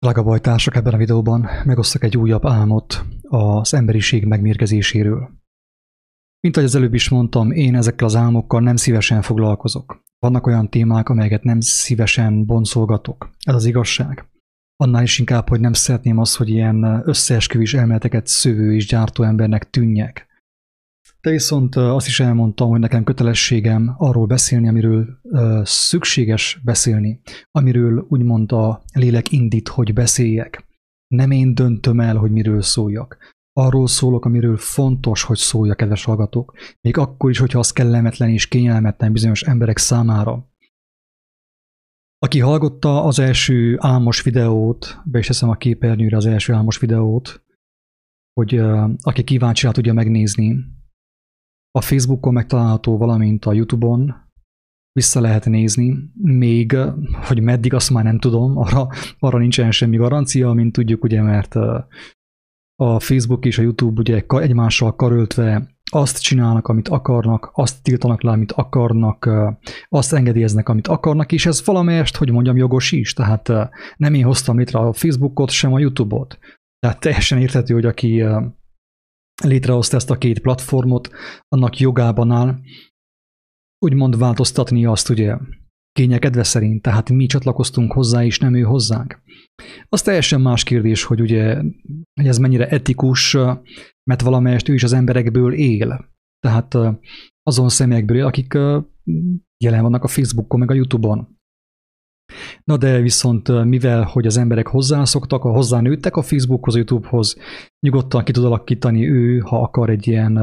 Drága bajtársak, ebben a videóban megosztok egy újabb álmot az emberiség megmérgezéséről. Mint ahogy az előbb is mondtam, én ezekkel az álmokkal nem szívesen foglalkozok. Vannak olyan témák, amelyeket nem szívesen boncolgatok. Ez az igazság. Annál is inkább, hogy nem szeretném azt, hogy ilyen összeesküvés elméleteket szövő és gyártó embernek tűnjek. De viszont azt is elmondtam, hogy nekem kötelességem arról beszélni, amiről szükséges beszélni, amiről úgymond a lélek indít, hogy beszéljek. Nem én döntöm el, hogy miről szóljak. Arról szólok, amiről fontos, hogy szóljak, kedves hallgatók, még akkor is, hogyha az kellemetlen és kényelmetlen bizonyos emberek számára. Aki hallgatta az első álmos videót, be is teszem a képernyőre az első álmos videót, hogy aki kíváncsi rá tudja megnézni, a Facebookon megtalálható, valamint a YouTube-on vissza lehet nézni, még, hogy meddig, azt már nem tudom, arra, arra nincsen semmi garancia, mint tudjuk, ugye, mert a Facebook és a YouTube ugye egymással karöltve azt csinálnak, amit akarnak, azt tiltanak le, amit akarnak, azt engedélyeznek, amit akarnak, és ez valamelyest, hogy mondjam, jogos is. Tehát nem én hoztam létre a Facebookot, sem a YouTube-ot. Tehát teljesen érthető, hogy aki létrehozta ezt a két platformot, annak jogában áll úgymond változtatni azt ugye kénye kedve szerint, tehát mi csatlakoztunk hozzá, és nem ő hozzánk. Az teljesen más kérdés, hogy ugye hogy ez mennyire etikus, mert valamelyest ő is az emberekből él. Tehát azon személyekből él, akik jelen vannak a Facebookon, meg a Youtube-on. Na de viszont mivel, hogy az emberek hozzászoktak, ha hozzánőttek a Facebookhoz, a YouTube-hoz, nyugodtan ki tud alakítani ő, ha akar egy ilyen,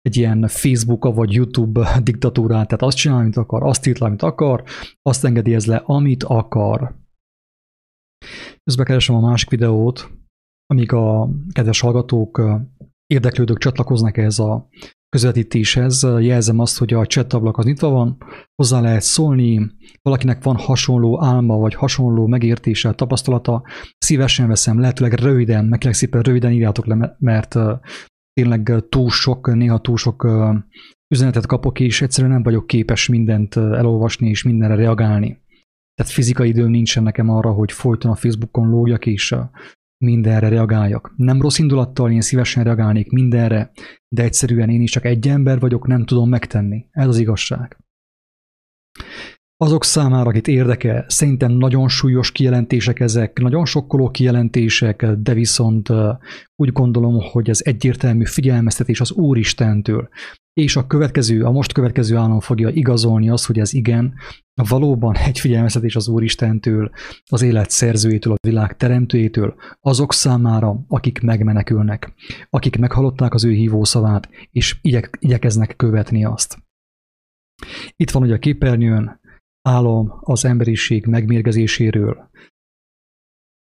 egy ilyen Facebook vagy YouTube diktatúrát, tehát azt csinál, amit akar, azt írt amit akar, azt engedélyez le, amit akar. Közben keresem a másik videót, amíg a kedves hallgatók, érdeklődők csatlakoznak ehhez a közvetítéshez jelzem azt, hogy a chat ablak az nyitva van, hozzá lehet szólni, valakinek van hasonló álma, vagy hasonló megértése, tapasztalata, szívesen veszem, lehetőleg röviden, meg szépen röviden írjátok le, mert tényleg túl sok, néha túl sok üzenetet kapok, és egyszerűen nem vagyok képes mindent elolvasni és mindenre reagálni. Tehát fizikai időm nincsen nekem arra, hogy folyton a Facebookon lógjak és mindenre reagáljak. Nem rossz indulattal, én szívesen reagálnék mindenre, de egyszerűen én is csak egy ember vagyok, nem tudom megtenni. Ez az igazság. Azok számára, akit érdekel, szerintem nagyon súlyos kijelentések ezek, nagyon sokkoló kijelentések, de viszont úgy gondolom, hogy ez egyértelmű figyelmeztetés az Úristentől. És a következő, a most következő állam fogja igazolni azt, hogy ez igen, valóban egy figyelmeztetés az Úristentől, az élet szerzőjétől, a világ teremtőjétől, azok számára, akik megmenekülnek, akik meghallották az ő hívószavát, és igyek, igyekeznek követni azt. Itt van ugye a képernyőn, álom az emberiség megmérgezéséről.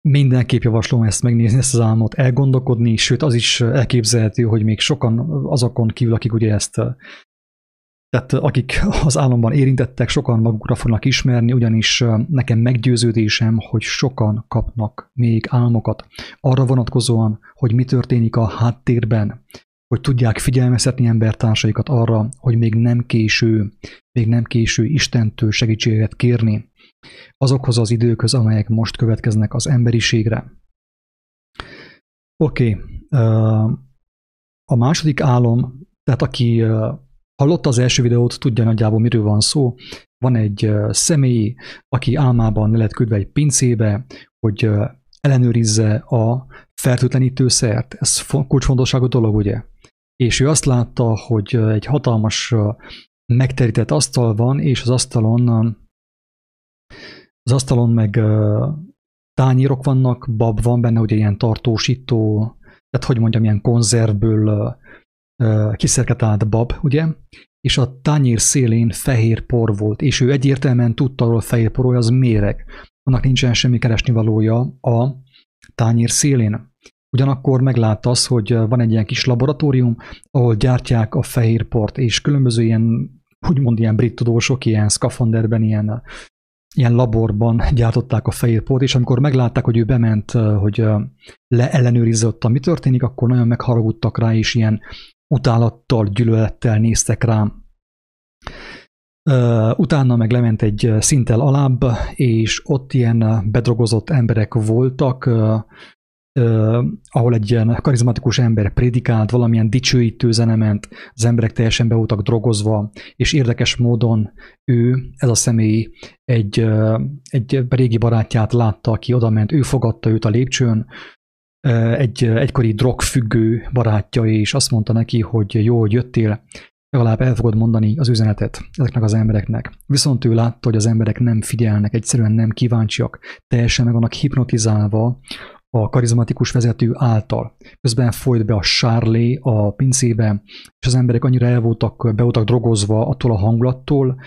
Mindenképp javaslom ezt megnézni, ezt az álmot, elgondolkodni, sőt az is elképzelhető, hogy még sokan azokon kívül, akik ugye ezt tehát akik az államban érintettek, sokan magukra fognak ismerni, ugyanis nekem meggyőződésem, hogy sokan kapnak még álmokat arra vonatkozóan, hogy mi történik a háttérben, hogy tudják figyelmeztetni embertársaikat arra, hogy még nem késő, még nem késő Istentől segítséget kérni azokhoz az időkhöz, amelyek most következnek az emberiségre. Oké, okay. a második álom, tehát aki hallotta az első videót, tudja nagyjából miről van szó. Van egy személy, aki álmában le lett küldve egy pincébe, hogy ellenőrizze a fertőtlenítőszert. Ez kulcsfontosságú dolog, ugye? És ő azt látta, hogy egy hatalmas megterített asztal van, és az asztalon az asztalon meg tányérok vannak, bab van benne, ugye ilyen tartósító, tehát hogy mondjam, ilyen konzervből kiszerketált bab, ugye? És a tányér szélén fehér por volt, és ő egyértelműen tudta, hogy a fehér por, az méreg. Annak nincsen semmi keresni valója a tányér szélén. Ugyanakkor meglátta az, hogy van egy ilyen kis laboratórium, ahol gyártják a fehérport, és különböző ilyen, úgymond ilyen brit tudósok, ilyen szkafanderben, ilyen, ilyen laborban gyártották a fehérport, és amikor meglátták, hogy ő bement, hogy leellenőrizze ott, mi történik, akkor nagyon megharagudtak rá, és ilyen utálattal, gyűlölettel néztek rá. Utána meg lement egy szinttel alább, és ott ilyen bedrogozott emberek voltak, ahol egy ilyen karizmatikus ember prédikált, valamilyen dicsőítő zene ment, az emberek teljesen be voltak drogozva, és érdekes módon ő, ez a személy egy, egy régi barátját látta, aki oda ment, ő fogadta őt a lépcsőn, egy egykori drogfüggő barátja, és azt mondta neki, hogy jó, hogy jöttél, legalább el fogod mondani az üzenetet ezeknek az embereknek. Viszont ő látta, hogy az emberek nem figyelnek, egyszerűen nem kíváncsiak, teljesen meg vannak hipnotizálva a karizmatikus vezető által. Közben folyt be a sárlé a pincébe, és az emberek annyira el voltak, be voltak drogozva attól a hangulattól,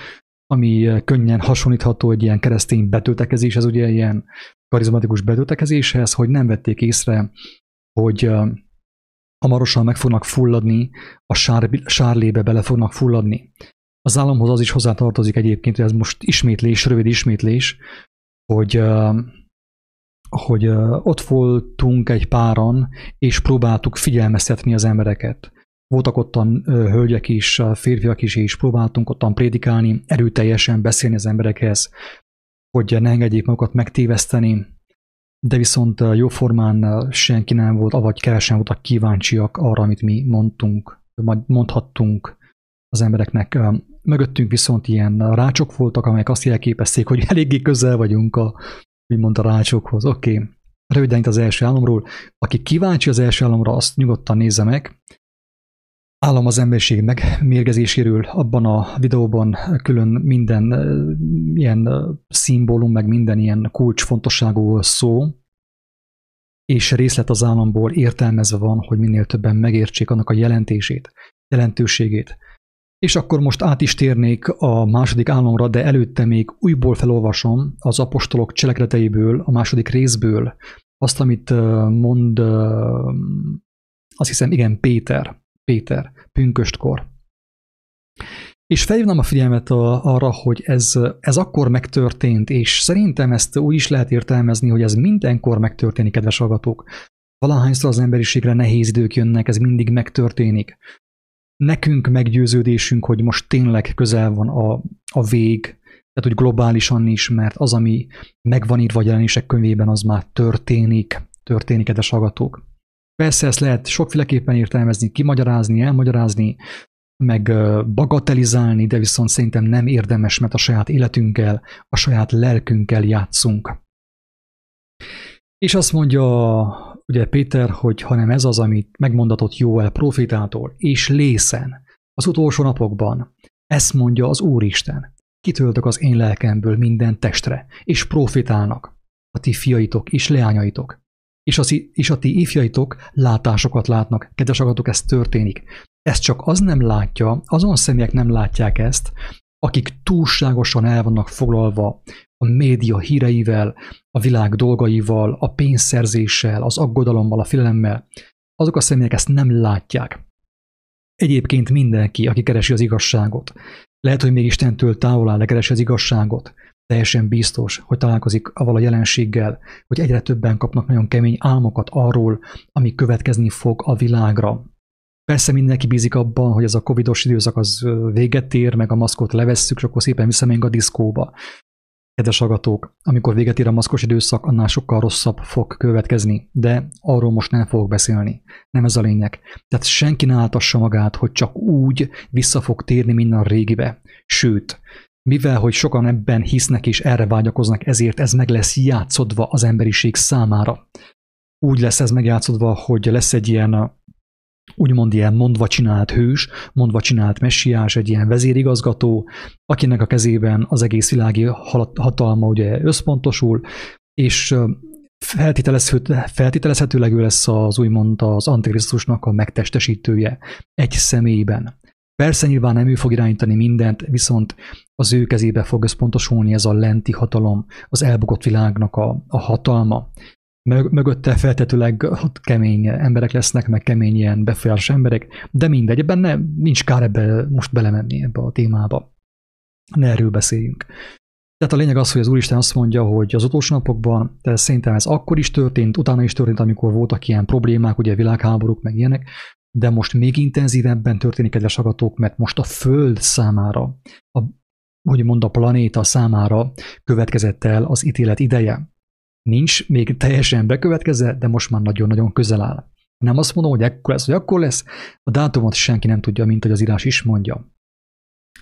ami könnyen hasonlítható egy ilyen keresztény betöltekezéshez, ugye ilyen karizmatikus betöltekezéshez, hogy nem vették észre, hogy hamarosan meg fognak fulladni, a sár, sárlébe bele fognak fulladni. Az államhoz az is hozzátartozik egyébként, hogy ez most ismétlés, rövid ismétlés, hogy, hogy ott voltunk egy páran, és próbáltuk figyelmeztetni az embereket. Voltak ottan hölgyek is, férfiak is, és próbáltunk ottan prédikálni, erőteljesen beszélni az emberekhez, hogy ne engedjék magukat megtéveszteni, de viszont jóformán senki nem volt, avagy kevesen voltak kíváncsiak arra, amit mi mondtunk, vagy mondhattunk az embereknek. Mögöttünk viszont ilyen rácsok voltak, amelyek azt jelképezték, hogy eléggé közel vagyunk a, úgymond a rácsokhoz. Oké, okay. röviden itt az első államról. Aki kíváncsi az első államra, azt nyugodtan nézze meg. Állam az emberiség megmérgezéséről abban a videóban külön minden ilyen szimbólum, meg minden ilyen kulcsfontosságú szó, és részlet az államból értelmezve van, hogy minél többen megértsék annak a jelentését, jelentőségét. És akkor most át is térnék a második államra, de előtte még újból felolvasom az apostolok cselekedeteiből, a második részből, azt, amit mond, azt hiszem, igen, Péter, Péter, pünköstkor. És felhívnám a figyelmet arra, hogy ez, ez akkor megtörtént, és szerintem ezt úgy is lehet értelmezni, hogy ez mindenkor megtörténik, kedves hallgatók. Valahányszor az emberiségre nehéz idők jönnek, ez mindig megtörténik. Nekünk meggyőződésünk, hogy most tényleg közel van a, a vég, tehát hogy globálisan is, mert az, ami megvan írva a jelenések könyvében, az már történik, történik, kedves hallgatók. Persze ezt lehet sokféleképpen értelmezni, kimagyarázni, elmagyarázni, meg bagatelizálni, de viszont szerintem nem érdemes, mert a saját életünkkel, a saját lelkünkkel játszunk. És azt mondja ugye Péter, hogy hanem ez az, amit megmondatott Jóel profitától, és lészen, az utolsó napokban, ezt mondja az Úristen, kitöltök az én lelkemből minden testre, és profitálnak, a ti fiaitok és leányaitok, és, az, és a ti ifjaitok látásokat látnak. Kedves agatok, ez történik. Ez csak az nem látja, azon személyek nem látják ezt, akik túlságosan el vannak foglalva a média híreivel, a világ dolgaival, a pénzszerzéssel, az aggodalommal, a félelemmel. Azok a személyek ezt nem látják. Egyébként mindenki, aki keresi az igazságot, lehet, hogy még Istentől távol áll, de keresi az igazságot, teljesen biztos, hogy találkozik avval a jelenséggel, hogy egyre többen kapnak nagyon kemény álmokat arról, ami következni fog a világra. Persze mindenki bízik abban, hogy ez a covidos időszak az véget ér, meg a maszkot levesszük, és akkor szépen visszamegyünk a diszkóba. Kedves agatók, amikor véget ér a maszkos időszak, annál sokkal rosszabb fog következni, de arról most nem fogok beszélni. Nem ez a lényeg. Tehát senki ne áltassa magát, hogy csak úgy vissza fog térni minden régibe. Sőt, mivel hogy sokan ebben hisznek és erre vágyakoznak, ezért ez meg lesz játszodva az emberiség számára. Úgy lesz ez megjátszodva, hogy lesz egy ilyen úgymond ilyen mondva csinált hős, mondva csinált messiás, egy ilyen vezérigazgató, akinek a kezében az egész világi hatalma ugye összpontosul, és feltételezhetőleg ő lesz az úgymond az Antikrisztusnak a megtestesítője egy személyben. Persze nyilván nem ő fog irányítani mindent, viszont az ő kezébe fog összpontosulni ez a lenti hatalom, az elbukott világnak a, a hatalma. Mögötte feltetőleg ott kemény emberek lesznek, meg kemény ilyen befolyásos emberek, de mindegy, ebben nem, nincs kár ebbe most belemenni ebbe a témába. Ne erről beszéljünk. Tehát a lényeg az, hogy az Úristen azt mondja, hogy az utolsó napokban, de szerintem ez akkor is történt, utána is történt, amikor voltak ilyen problémák, ugye világháborúk, meg ilyenek, de most még intenzívebben történik, kedves agatók, mert most a Föld számára, a, úgymond a planéta számára következett el az ítélet ideje. Nincs még teljesen bekövetkezve, de most már nagyon-nagyon közel áll. Nem azt mondom, hogy ekkor lesz, hogy akkor lesz, a dátumot senki nem tudja, mint hogy az írás is mondja.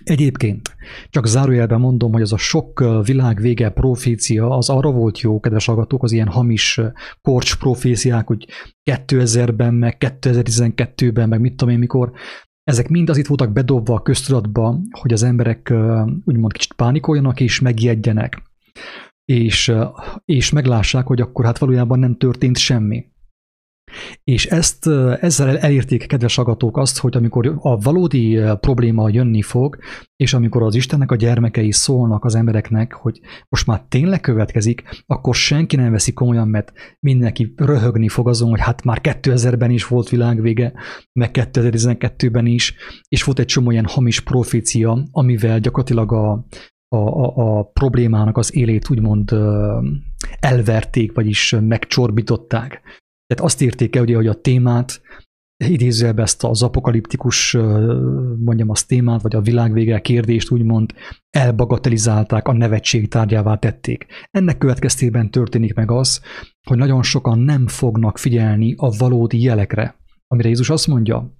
Egyébként, csak zárójelben mondom, hogy az a sok világ vége profécia, az arra volt jó, kedves hallgatók, az ilyen hamis korcs proféciák, hogy 2000-ben, meg 2012-ben, meg mit tudom én mikor, ezek mind az itt voltak bedobva a köztudatba, hogy az emberek úgymond kicsit pánikoljanak és megijedjenek, és, és meglássák, hogy akkor hát valójában nem történt semmi. És ezt, ezzel elérték, kedves agatók, azt, hogy amikor a valódi probléma jönni fog, és amikor az Istennek a gyermekei szólnak az embereknek, hogy most már tényleg következik, akkor senki nem veszi komolyan, mert mindenki röhögni fog azon, hogy hát már 2000-ben is volt világvége, meg 2012-ben is, és volt egy csomó ilyen hamis profécia, amivel gyakorlatilag a, a, a, a problémának az élét úgymond elverték, vagyis megcsorbították. Tehát azt írték el, ugye, hogy a témát, idézőjelben ezt az apokaliptikus, mondjam, az témát, vagy a világvége kérdést úgymond elbagatelizálták, a nevetség tárgyává tették. Ennek következtében történik meg az, hogy nagyon sokan nem fognak figyelni a valódi jelekre, amire Jézus azt mondja,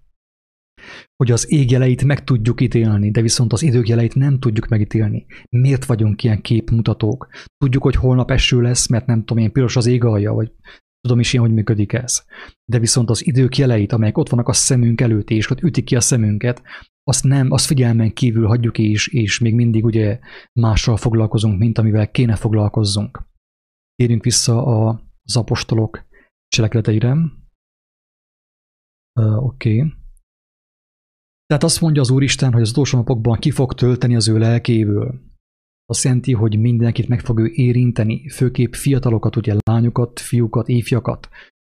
hogy az ég jeleit meg tudjuk ítélni, de viszont az idők jeleit nem tudjuk megítélni. Miért vagyunk ilyen képmutatók? Tudjuk, hogy holnap eső lesz, mert nem tudom én, piros az ég alja, vagy Tudom is én, hogy működik ez. De viszont az idők jeleit, amelyek ott vannak a szemünk előtt, és ott ütik ki a szemünket, azt nem, azt figyelmen kívül hagyjuk is, és még mindig ugye mással foglalkozunk, mint amivel kéne foglalkozzunk. Térjünk vissza az apostolok cselekedeteire. Uh, Oké. Okay. Tehát azt mondja az Úristen, hogy az utolsó napokban ki fog tölteni az ő lelkéből azt jelenti, hogy mindenkit meg fog ő érinteni, főképp fiatalokat, ugye lányokat, fiúkat, ifjakat,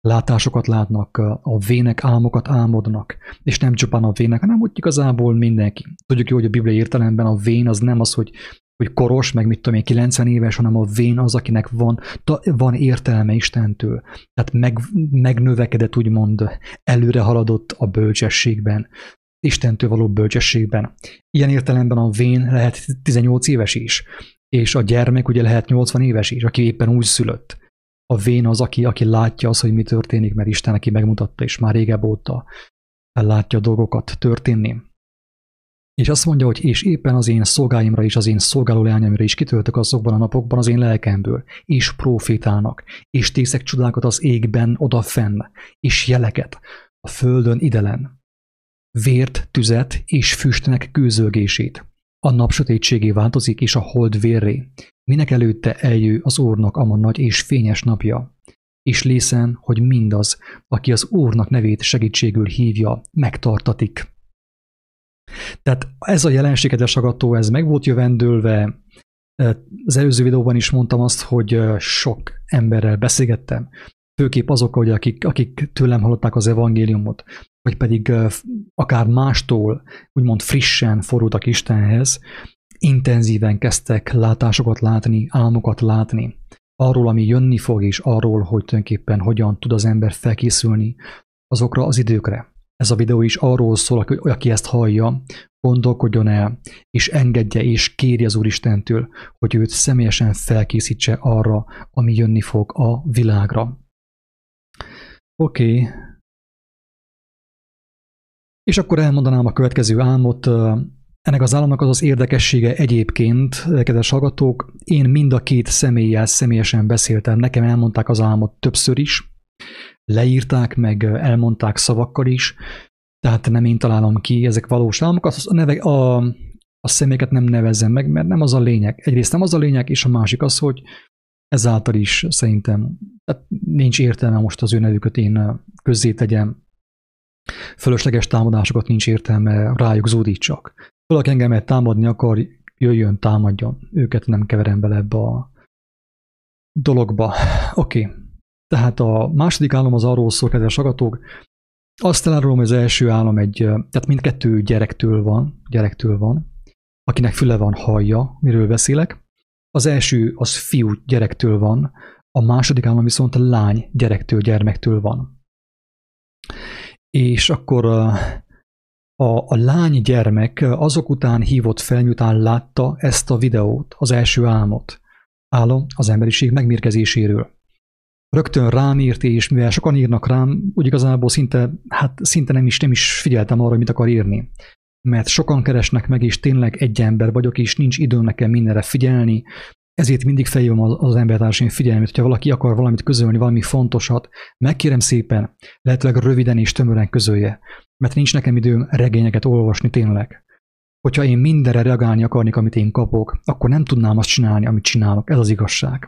látásokat látnak, a vének álmokat álmodnak, és nem csupán a vének, hanem úgy igazából mindenki. Tudjuk jó, hogy a Biblia értelemben a vén az nem az, hogy hogy koros, meg mit tudom én, 90 éves, hanem a vén az, akinek van, ta, van értelme Istentől. Tehát meg, megnövekedett, úgymond előre haladott a bölcsességben. Istentől való bölcsességben. Ilyen értelemben a vén lehet 18 éves is, és a gyermek ugye lehet 80 éves is, aki éppen úgy szülött. A vén az, aki, aki látja az, hogy mi történik, mert Isten neki megmutatta, és már régebb óta látja a dolgokat történni. És azt mondja, hogy és éppen az én szolgáimra és az én szolgáló leányomra is kitöltök azokban a napokban az én lelkemből, és profétálnak, és tészek csodákat az égben odafenn, és jeleket a földön idelen vért, tüzet és füstnek kőzölgését. A nap sötétségé változik, és a hold vérré. Minek előtte eljő az Úrnak a nagy és fényes napja. És lészen, hogy mindaz, aki az Úrnak nevét segítségül hívja, megtartatik. Tehát ez a jelenség, kedves agató, ez meg volt jövendőlve. Az előző videóban is mondtam azt, hogy sok emberrel beszélgettem, főképp azok, hogy akik, akik tőlem hallották az evangéliumot, vagy pedig akár mástól úgymond frissen forultak Istenhez, intenzíven kezdtek látásokat látni, álmokat látni, arról, ami jönni fog, és arról, hogy tulajdonképpen hogyan tud az ember felkészülni azokra az időkre. Ez a videó is arról szól, hogy aki ezt hallja, gondolkodjon el, és engedje és kéri az Úristentől, hogy őt személyesen felkészítse arra, ami jönni fog a világra. Oké, okay. És akkor elmondanám a következő álmot. Ennek az államnak az az érdekessége egyébként, kedves hallgatók, én mind a két személlyel személyesen beszéltem, nekem elmondták az álmot többször is, leírták, meg elmondták szavakkal is, tehát nem én találom ki, ezek valós álmok, a, neve, a, a személyeket nem nevezzem meg, mert nem az a lényeg. Egyrészt nem az a lényeg, és a másik az, hogy ezáltal is szerintem tehát nincs értelme most az ő nevüket én közzé tegyem, Fölösleges támadásokat nincs értelme rájuk zúdítsak. Valaki engemet támadni akar, jöjjön, támadjon. Őket nem keverem bele ebbe a dologba. Oké. Okay. Tehát a második állam az arról szól, kedves agatók, azt elárulom, hogy az első állam egy, tehát mindkettő gyerektől van, gyerektől van, akinek füle van, hallja, miről beszélek. Az első az fiú gyerektől van, a második állam viszont lány gyerektől, gyermektől van és akkor A, a lány gyermek azok után hívott fel, miután látta ezt a videót, az első álmot. Álom az emberiség megmérkezéséről. Rögtön rám írt, és mivel sokan írnak rám, úgy igazából szinte, hát szinte nem is, nem is figyeltem arra, mit akar írni. Mert sokan keresnek meg, és tényleg egy ember vagyok, és nincs időm nekem mindenre figyelni, ezért mindig felhívom az embertársaim figyelmét, hogyha valaki akar valamit közölni, valami fontosat, megkérem szépen, lehetőleg röviden és tömören közölje, mert nincs nekem időm regényeket olvasni tényleg. Hogyha én mindenre reagálni akarnék, amit én kapok, akkor nem tudnám azt csinálni, amit csinálok. Ez az igazság.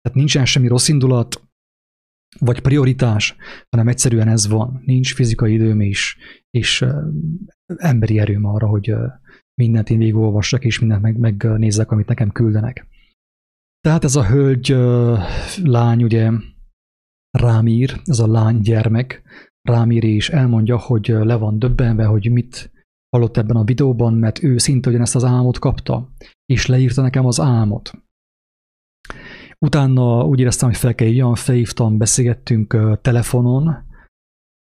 Tehát nincsen semmi rossz indulat, vagy prioritás, hanem egyszerűen ez van. Nincs fizikai időm is, és emberi erőm arra, hogy mindent én végigolvassak, és mindent meg, megnézzek, amit nekem küldenek. Tehát ez a hölgy, lány, ugye rám ír, ez a lány gyermek, rám ír és elmondja, hogy le van döbbenve, hogy mit hallott ebben a videóban, mert ő szinte ugyanezt az álmot kapta, és leírta nekem az álmot. Utána úgy éreztem, hogy fel kell jöjjön, felhívtam, beszélgettünk telefonon,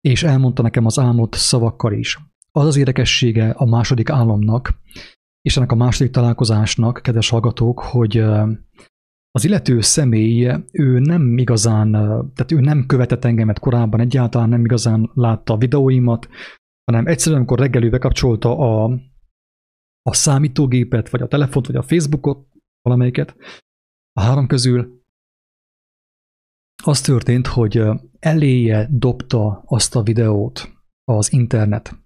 és elmondta nekem az álmot szavakkal is. Az az érdekessége a második álomnak, és ennek a második találkozásnak, kedves hallgatók, hogy az illető személy, ő nem igazán, tehát ő nem követett engemet korábban, egyáltalán nem igazán látta a videóimat, hanem egyszerűen, amikor reggel ő bekapcsolta a, a számítógépet, vagy a telefont, vagy a Facebookot, valamelyiket, a három közül, az történt, hogy eléje dobta azt a videót az internet.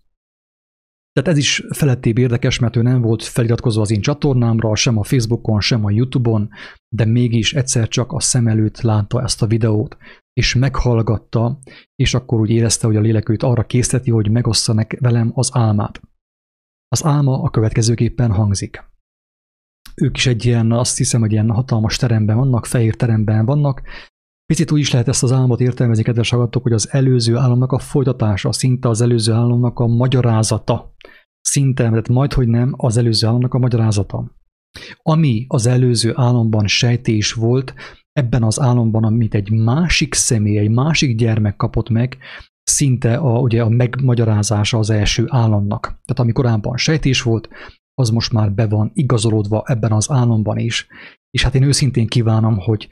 Tehát ez is felettébb érdekes, mert ő nem volt feliratkozva az én csatornámra, sem a Facebookon, sem a YouTube-on, de mégis egyszer csak a szem előtt látta ezt a videót, és meghallgatta, és akkor úgy érezte, hogy a lélek őt arra készíteti, hogy megossza velem az álmát. Az álma a következőképpen hangzik. Ők is egy ilyen, azt hiszem, hogy ilyen hatalmas teremben vannak, fehér teremben vannak, Picit úgy is lehet ezt az álmot értelmezni, kedves hallgatók, hogy az előző álomnak a folytatása, szinte az előző álomnak a magyarázata. Szinte, mert majd, hogy nem, az előző álomnak a magyarázata. Ami az előző álomban sejtés volt, ebben az álomban, amit egy másik személy, egy másik gyermek kapott meg, szinte a, ugye a megmagyarázása az első álomnak. Tehát ami korábban sejtés volt, az most már be van igazolódva ebben az álomban is. És hát én őszintén kívánom, hogy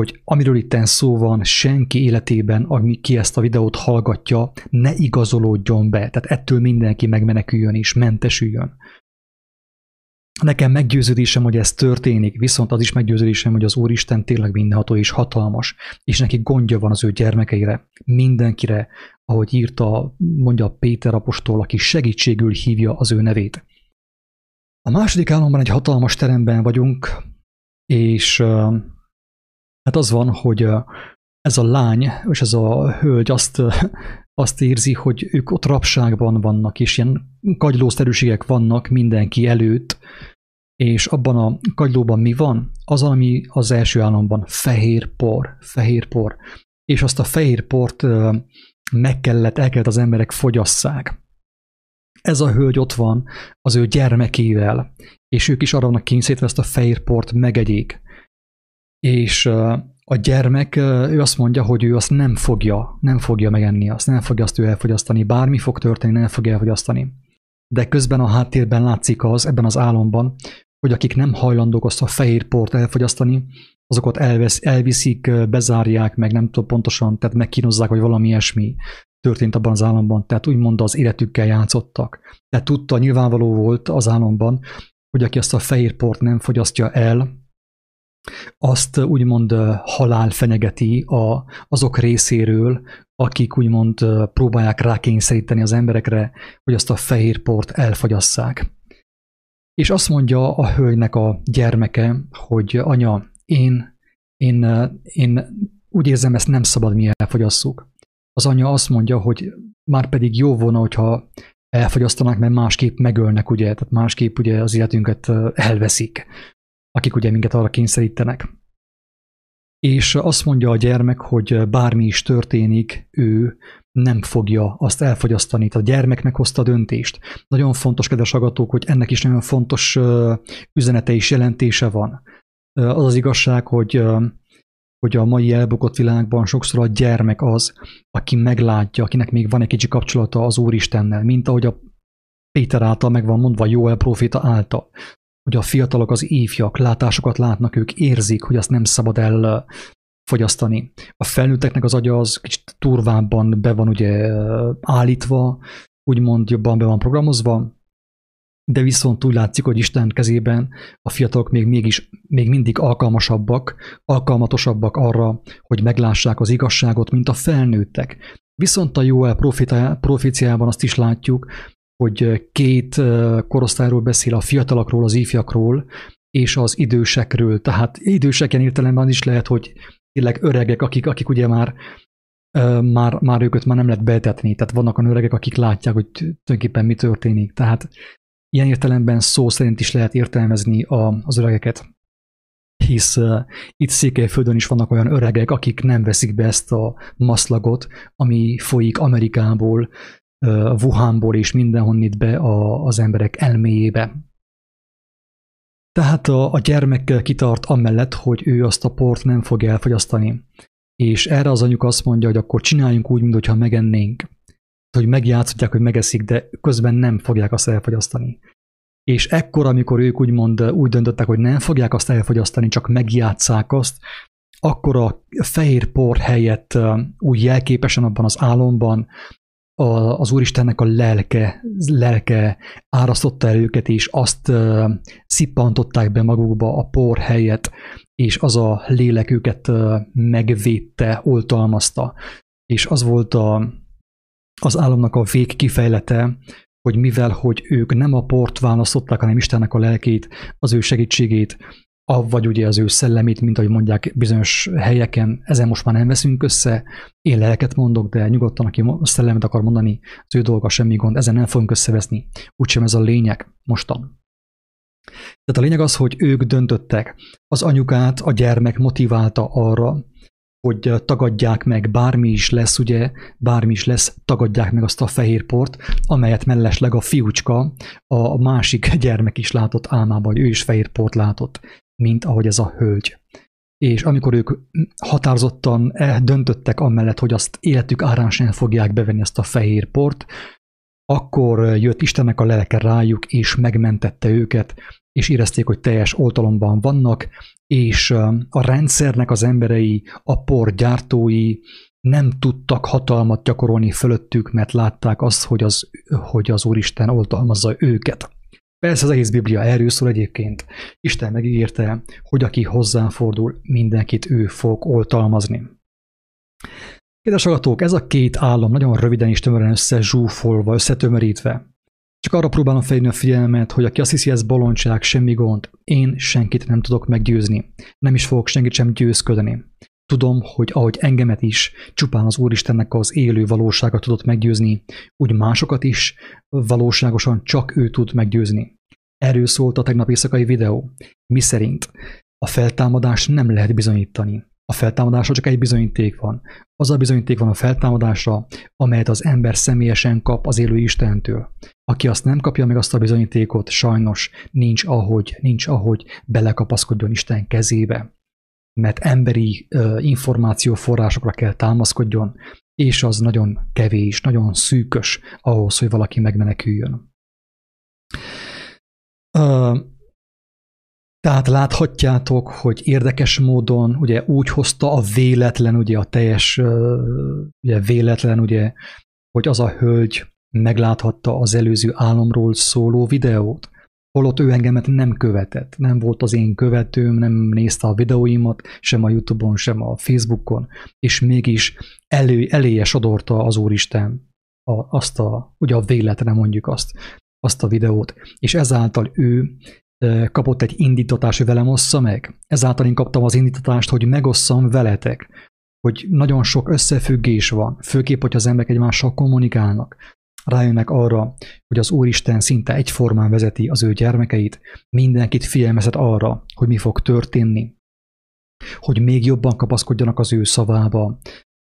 hogy amiről itt szó van, senki életében, ami ki ezt a videót hallgatja, ne igazolódjon be. Tehát ettől mindenki megmeneküljön és mentesüljön. Nekem meggyőződésem, hogy ez történik, viszont az is meggyőződésem, hogy az Úristen tényleg mindenható és hatalmas, és neki gondja van az ő gyermekeire, mindenkire, ahogy írta, mondja Péter apostol, aki segítségül hívja az ő nevét. A második államban egy hatalmas teremben vagyunk, és Hát az van, hogy ez a lány és ez a hölgy azt, azt érzi, hogy ők ott rabságban vannak, és ilyen kagylószerűségek vannak mindenki előtt, és abban a kagylóban mi van? Az, ami az első államban fehér por, fehér por. És azt a fehér port meg kellett, el kellett az emberek fogyasszák. Ez a hölgy ott van az ő gyermekével, és ők is arra vannak kényszerítve ezt a fehér port megegyék és a gyermek, ő azt mondja, hogy ő azt nem fogja, nem fogja megenni, azt nem fogja azt ő elfogyasztani, bármi fog történni, nem fogja elfogyasztani. De közben a háttérben látszik az, ebben az álomban, hogy akik nem hajlandók azt a fehér port elfogyasztani, azokat elvesz, elviszik, bezárják, meg nem tudom pontosan, tehát megkínozzák, vagy valami ilyesmi történt abban az államban, tehát úgymond az életükkel játszottak. Tehát tudta, nyilvánvaló volt az álomban, hogy aki azt a fehér port nem fogyasztja el, azt úgymond halál fenyegeti a, azok részéről, akik úgymond próbálják rákényszeríteni az emberekre, hogy azt a fehér port elfagyasszák. És azt mondja a hölgynek a gyermeke, hogy anya, én, én, én úgy érzem, ezt nem szabad mi elfogyasszuk. Az anya azt mondja, hogy már pedig jó volna, hogyha elfogyasztanak, mert másképp megölnek, ugye, tehát másképp ugye az életünket elveszik akik ugye minket arra kényszerítenek. És azt mondja a gyermek, hogy bármi is történik, ő nem fogja azt elfogyasztani. Tehát a gyermek meghozta a döntést. Nagyon fontos, kedves agatók, hogy ennek is nagyon fontos üzenete és jelentése van. Az az igazság, hogy hogy a mai elbukott világban sokszor a gyermek az, aki meglátja, akinek még van egy kicsi kapcsolata az Úristennel, mint ahogy a Péter által meg van mondva, Joel proféta által, hogy a fiatalok, az ifjak látásokat látnak, ők érzik, hogy azt nem szabad el fogyasztani. A felnőtteknek az agya az kicsit turvábban be van ugye állítva, úgymond jobban be van programozva, de viszont úgy látszik, hogy Isten kezében a fiatalok még mégis még mindig alkalmasabbak, alkalmatosabbak arra, hogy meglássák az igazságot, mint a felnőttek. Viszont a Joel proféciában azt is látjuk, hogy két korosztályról beszél a fiatalokról, az ifjakról, és az idősekről. Tehát idősek ilyen értelemben is lehet, hogy tényleg öregek, akik, akik ugye már már, már őket már nem lehet betetni. Tehát vannak olyan öregek, akik látják, hogy tulajdonképpen mi történik. Tehát ilyen értelemben szó szerint is lehet értelmezni a, az öregeket. Hisz uh, itt Székelyföldön is vannak olyan öregek, akik nem veszik be ezt a maszlagot, ami folyik Amerikából, Wuhanból és mindenhonnit be a, az emberek elméjébe. Tehát a, a gyermek kitart amellett, hogy ő azt a port nem fogja elfogyasztani. És erre az anyuk azt mondja, hogy akkor csináljunk úgy, mintha megennénk. Hogy megjátszhatják, hogy megeszik, de közben nem fogják azt elfogyasztani. És ekkor, amikor ők úgymond úgy döntöttek, hogy nem fogják azt elfogyasztani, csak megjátszák azt, akkor a fehér por helyett úgy jelképesen abban az álomban az Úristennek a lelke, lelke árasztotta el őket, és azt szippantották be magukba a por helyet, és az a lélek őket uh, megvédte, oltalmazta. És az volt a, az álomnak a vég kifejlete, hogy mivel, hogy ők nem a port választották, hanem Istennek a lelkét, az ő segítségét, vagy ugye az ő szellemét, mint ahogy mondják bizonyos helyeken, ezen most már nem veszünk össze, én lelket mondok, de nyugodtan, aki szellemet akar mondani, az ő dolga semmi gond, ezen nem fogunk összeveszni, úgysem ez a lényeg mostan. Tehát a lényeg az, hogy ők döntöttek. Az anyukát a gyermek motiválta arra, hogy tagadják meg, bármi is lesz, ugye, bármi is lesz, tagadják meg azt a fehér port, amelyet mellesleg a fiúcska, a másik gyermek is látott álmában, ő is fehér port látott mint ahogy ez a hölgy. És amikor ők határozottan döntöttek amellett, hogy azt életük árán sem fogják bevenni ezt a fehér port, akkor jött Istennek a lelke rájuk, és megmentette őket, és érezték, hogy teljes oltalomban vannak, és a rendszernek az emberei, a por gyártói nem tudtak hatalmat gyakorolni fölöttük, mert látták azt, hogy az, hogy az Úristen oltalmazza őket. Persze az egész Biblia erről szól egyébként. Isten megígérte, hogy aki hozzáfordul, mindenkit ő fog oltalmazni. Kedves hallgatók, ez a két állam nagyon röviden és tömören összezsúfolva, összetömörítve. Csak arra próbálom felhívni a figyelmet, hogy aki azt hiszi, ez bolondság, semmi gond, én senkit nem tudok meggyőzni. Nem is fogok senkit sem győzködni. Tudom, hogy ahogy engemet is csupán az Úristennek az élő valósága tudott meggyőzni, úgy másokat is valóságosan csak ő tud meggyőzni. Erről szólt a tegnap éjszakai videó, mi szerint a feltámadás nem lehet bizonyítani. A feltámadásra csak egy bizonyíték van. Az a bizonyíték van a feltámadásra, amelyet az ember személyesen kap az élő Istentől. Aki azt nem kapja meg azt a bizonyítékot, sajnos nincs ahogy, nincs ahogy belekapaszkodjon Isten kezébe mert emberi információforrásokra kell támaszkodjon, és az nagyon kevés, nagyon szűkös ahhoz, hogy valaki megmeneküljön. Tehát láthatjátok, hogy érdekes módon ugye úgy hozta a véletlen, ugye a teljes ugye véletlen, ugye, hogy az a hölgy megláthatta az előző álomról szóló videót holott ő engemet nem követett, nem volt az én követőm, nem nézte a videóimat, sem a Youtube-on, sem a Facebookon, és mégis elő, eléje sodorta az Úristen a, azt a, ugye a véletlen mondjuk azt, azt a videót, és ezáltal ő kapott egy indítatást, hogy velem ossza meg. Ezáltal én kaptam az indítatást, hogy megosszam veletek, hogy nagyon sok összefüggés van, főképp, hogy az emberek egymással kommunikálnak, rájönnek arra, hogy az Úristen szinte egyformán vezeti az ő gyermekeit, mindenkit figyelmeztet arra, hogy mi fog történni, hogy még jobban kapaszkodjanak az ő szavába,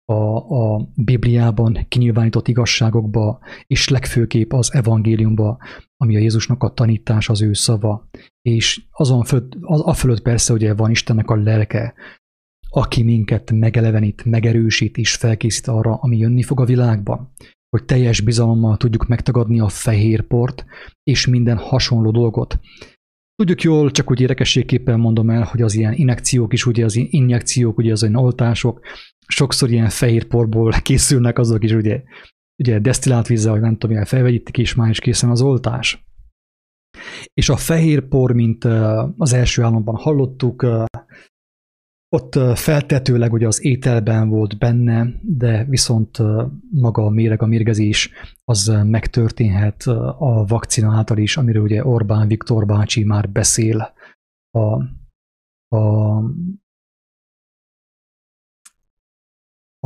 a, a Bibliában kinyilvánított igazságokba, és legfőképp az evangéliumba, ami a Jézusnak a tanítás, az ő szava. És azon fölött, az, a fölött persze ugye van Istennek a lelke, aki minket megelevenít, megerősít és felkészít arra, ami jönni fog a világban hogy teljes bizalommal tudjuk megtagadni a fehér port és minden hasonló dolgot. Tudjuk jól, csak úgy érdekességképpen mondom el, hogy az ilyen injekciók is, ugye az injekciók, ugye az olyan oltások, sokszor ilyen fehér porból készülnek azok is, ugye, ugye desztillált vízzel, vagy nem tudom, ilyen felvegyítik, és már is készen az oltás. És a fehér por, mint az első államban hallottuk, ott feltetőleg ugye az ételben volt benne, de viszont maga a méreg, a mérgezés az megtörténhet a vakcina által is, amiről ugye Orbán Viktor bácsi már beszél a, a,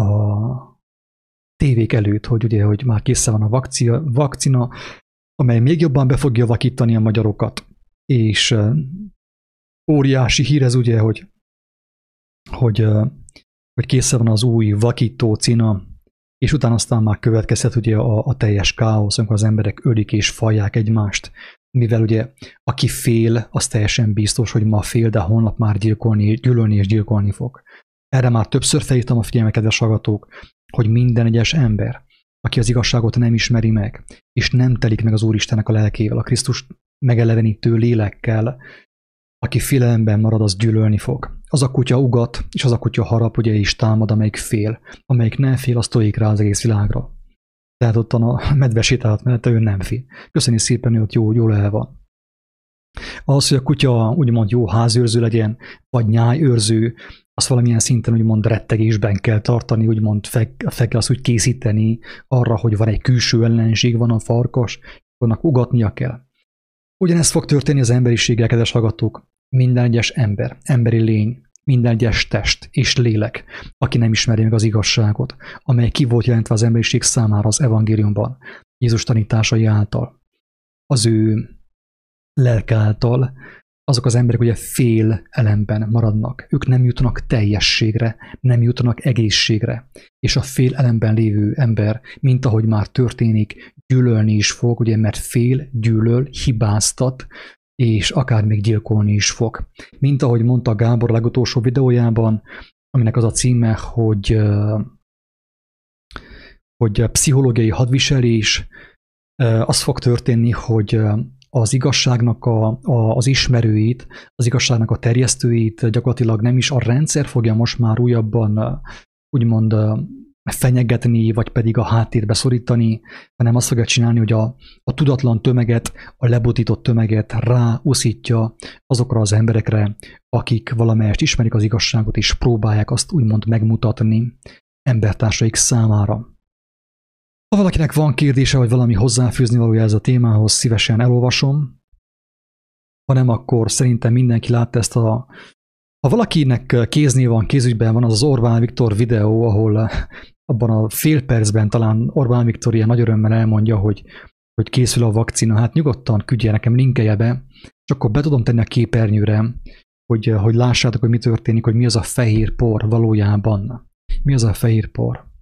a tévék előtt, hogy ugye, hogy már készen van a vakcina, vakcina, amely még jobban be fogja vakítani a magyarokat. És óriási hír ez ugye, hogy hogy, hogy készen van az új vakító cina, és utána aztán már következhet ugye a, a teljes káosz, amikor az emberek ölik és fajják egymást, mivel ugye aki fél, az teljesen biztos, hogy ma fél, de holnap már gyilkolni, gyűlölni és gyilkolni fog. Erre már többször felhívtam a figyelmet, kedves hallgatók, hogy minden egyes ember, aki az igazságot nem ismeri meg, és nem telik meg az Úristennek a lelkével, a Krisztus megelevenítő lélekkel, aki félelemben marad, az gyűlölni fog. Az a kutya ugat, és az a kutya harap, ugye is támad, amelyik fél. Amelyik nem fél, az tojik rá az egész világra. Tehát ott a medve sétált mellette ő nem fél. Köszönjük szépen, hogy ott jó, jól el van. Az, hogy a kutya úgymond jó házőrző legyen, vagy nyájőrző, azt valamilyen szinten úgymond rettegésben kell tartani, úgymond fel, fel kell azt úgy készíteni arra, hogy van egy külső ellenség, van a farkas, annak ugatnia kell. Ugyanezt fog történni az emberiséggel, kedves hallgatók. Minden egyes ember, emberi lény, minden egyes test és lélek, aki nem ismeri meg az igazságot, amely ki volt jelentve az emberiség számára az evangéliumban, Jézus tanításai által, az ő lelke által, azok az emberek ugye fél elemben maradnak. Ők nem jutnak teljességre, nem jutnak egészségre. És a fél elemben lévő ember, mint ahogy már történik, gyűlölni is fog, ugye, mert fél, gyűlöl, hibáztat, és akár még gyilkolni is fog. Mint ahogy mondta Gábor legutolsó videójában, aminek az a címe, hogy, hogy pszichológiai hadviselés, az fog történni, hogy az igazságnak a, a, az ismerőit, az igazságnak a terjesztőit gyakorlatilag nem is a rendszer fogja most már újabban úgymond fenyegetni, vagy pedig a háttérbe szorítani, hanem azt fogja csinálni, hogy a, a tudatlan tömeget, a lebutított tömeget ráuszítja azokra az emberekre, akik valamelyest ismerik az igazságot, és próbálják azt úgymond megmutatni embertársaik számára. Ha valakinek van kérdése, vagy valami hozzáfűzni valója ez a témához, szívesen elolvasom. Ha nem, akkor szerintem mindenki látta ezt a... Ha valakinek kéznél van, kézügyben van, az az Orbán Viktor videó, ahol abban a fél percben talán Orbán Viktor ilyen nagy örömmel elmondja, hogy, hogy készül a vakcina, hát nyugodtan küldje nekem linkelje be, és akkor be tudom tenni a képernyőre, hogy, hogy lássátok, hogy mi történik, hogy mi az a fehér por valójában. Mi az a fehér por.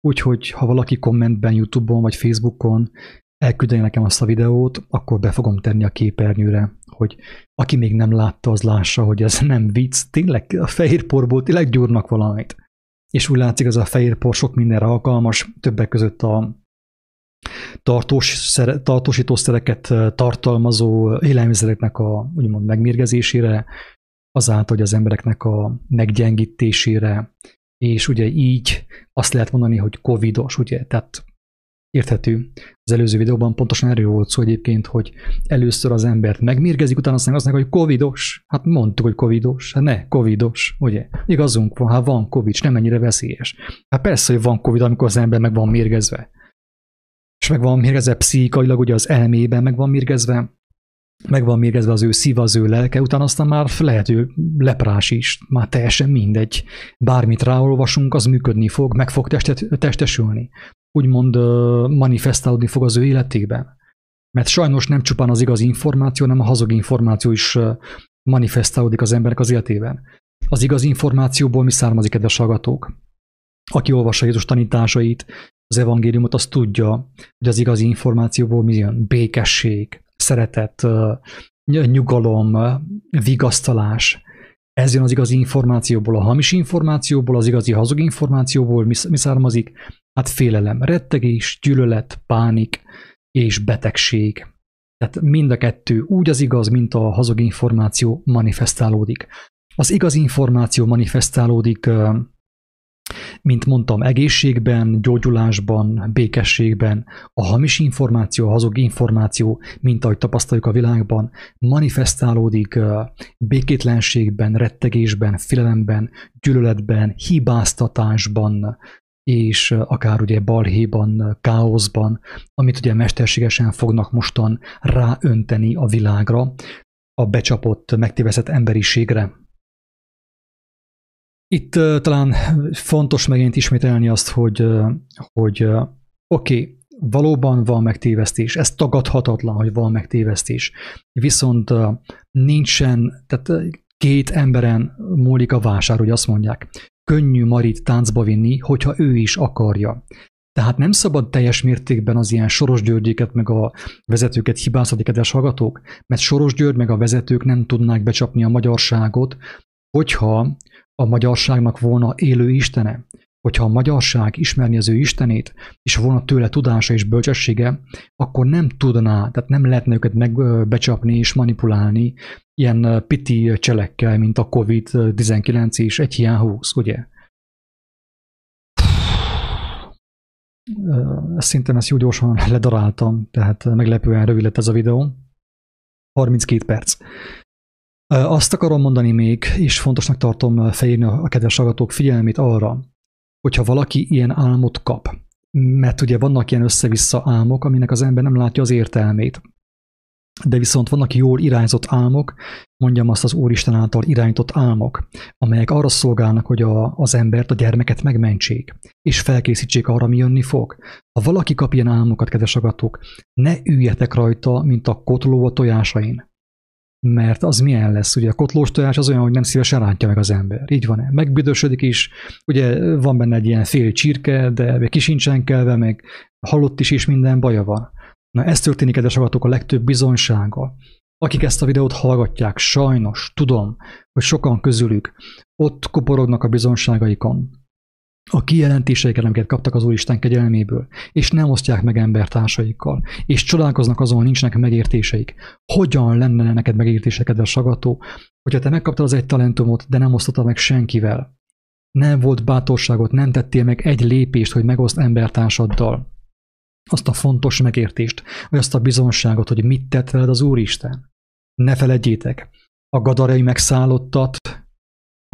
Úgyhogy ha valaki kommentben, Youtube-on vagy Facebookon elküldeni nekem azt a videót, akkor be fogom tenni a képernyőre, hogy aki még nem látta, az lássa, hogy ez nem vicc, tényleg a fehér porból tényleg gyúrnak valamit. És úgy látszik, ez a fehér por sok mindenre alkalmas, többek között a tartós, tartósítószereket tartalmazó élelmiszereknek a úgymond megmérgezésére, azáltal, hogy az embereknek a meggyengítésére, és ugye így azt lehet mondani, hogy covidos, ugye, tehát érthető. Az előző videóban pontosan erről volt szó egyébként, hogy először az embert megmérgezik, utána azt mondják, hogy covidos. Hát mondtuk, hogy covidos. Hát ne, covidos, ugye? Igazunk van, hát van covid, nem ennyire veszélyes. Hát persze, hogy van covid, amikor az ember meg van mérgezve. És meg van mérgezve pszichikailag, ugye az elmében meg van mérgezve, meg van mérgezve az ő szív, az ő lelke, utána aztán már lehet ő leprás is, már teljesen mindegy. Bármit ráolvasunk, az működni fog, meg fog testet, testesülni. Úgymond manifestálódni fog az ő életében. Mert sajnos nem csupán az igaz információ, hanem a hazug információ is manifestálódik az emberek az életében. Az igaz információból mi származik, kedves hallgatók? Aki olvassa Jézus tanításait, az evangéliumot, az tudja, hogy az igazi információból mi jön? Békesség, szeretet, nyugalom, vigasztalás. Ez jön az igazi információból, a hamis információból, az igazi hazug információból mi származik? Hát félelem, rettegés, gyűlölet, pánik és betegség. Tehát mind a kettő úgy az igaz, mint a hazug információ manifestálódik. Az igaz információ manifestálódik, mint mondtam, egészségben, gyógyulásban, békességben. A hamis információ, a hazug információ, mint ahogy tapasztaljuk a világban, manifestálódik békétlenségben, rettegésben, félelemben, gyűlöletben, hibáztatásban, és akár ugye balhéban, káoszban, amit ugye mesterségesen fognak mostan ráönteni a világra, a becsapott, megtéveszett emberiségre. Itt uh, talán fontos megint ismételni azt, hogy, uh, hogy uh, oké, okay, valóban van megtévesztés, ez tagadhatatlan, hogy van megtévesztés, viszont nincsen, tehát két emberen múlik a vásár, hogy azt mondják könnyű Marit táncba vinni, hogyha ő is akarja. Tehát nem szabad teljes mértékben az ilyen Soros Györgyéket meg a vezetőket hibáztatni, kedves hallgatók, mert Soros György meg a vezetők nem tudnák becsapni a magyarságot, hogyha a magyarságnak volna élő istene, hogyha a magyarság ismerni az ő istenét, és volna tőle tudása és bölcsessége, akkor nem tudná, tehát nem lehetne őket megbecsapni és manipulálni ilyen piti cselekkel, mint a COVID-19 és egy hiány 20, ugye? Szerintem ezt jó gyorsan ledaráltam, tehát meglepően rövid lett ez a videó. 32 perc. Azt akarom mondani még, és fontosnak tartom felírni a kedves hallgatók figyelmét arra, hogyha valaki ilyen álmot kap, mert ugye vannak ilyen össze-vissza álmok, aminek az ember nem látja az értelmét. De viszont vannak jól irányzott álmok, mondjam azt az Úristen által irányított álmok, amelyek arra szolgálnak, hogy a, az embert, a gyermeket megmentsék, és felkészítsék arra, mi jönni fog. Ha valaki kap ilyen álmokat, kedves agatok, ne üljetek rajta, mint a kotló a tojásain mert az milyen lesz? Ugye a kotlós tojás az olyan, hogy nem szívesen rántja meg az ember. Így van-e? Megbüdösödik is, ugye van benne egy ilyen fél csirke, de kisincsen kelve, meg halott is, és minden baja van. Na ez történik, kedves a legtöbb bizonysággal. Akik ezt a videót hallgatják, sajnos tudom, hogy sokan közülük ott kuporognak a bizonságaikon, a kijelentéseiket, amiket kaptak az Úristen kegyelméből, és nem osztják meg embertársaikkal, és csodálkoznak azon, hogy nincsenek megértéseik. Hogyan lenne neked megértése, kedves sagató, hogyha te megkaptad az egy talentumot, de nem osztottad meg senkivel? Nem volt bátorságot, nem tettél meg egy lépést, hogy megoszt embertársaddal. Azt a fontos megértést, vagy azt a bizonságot, hogy mit tett veled az Úristen. Ne feledjétek, a gadarai megszállottat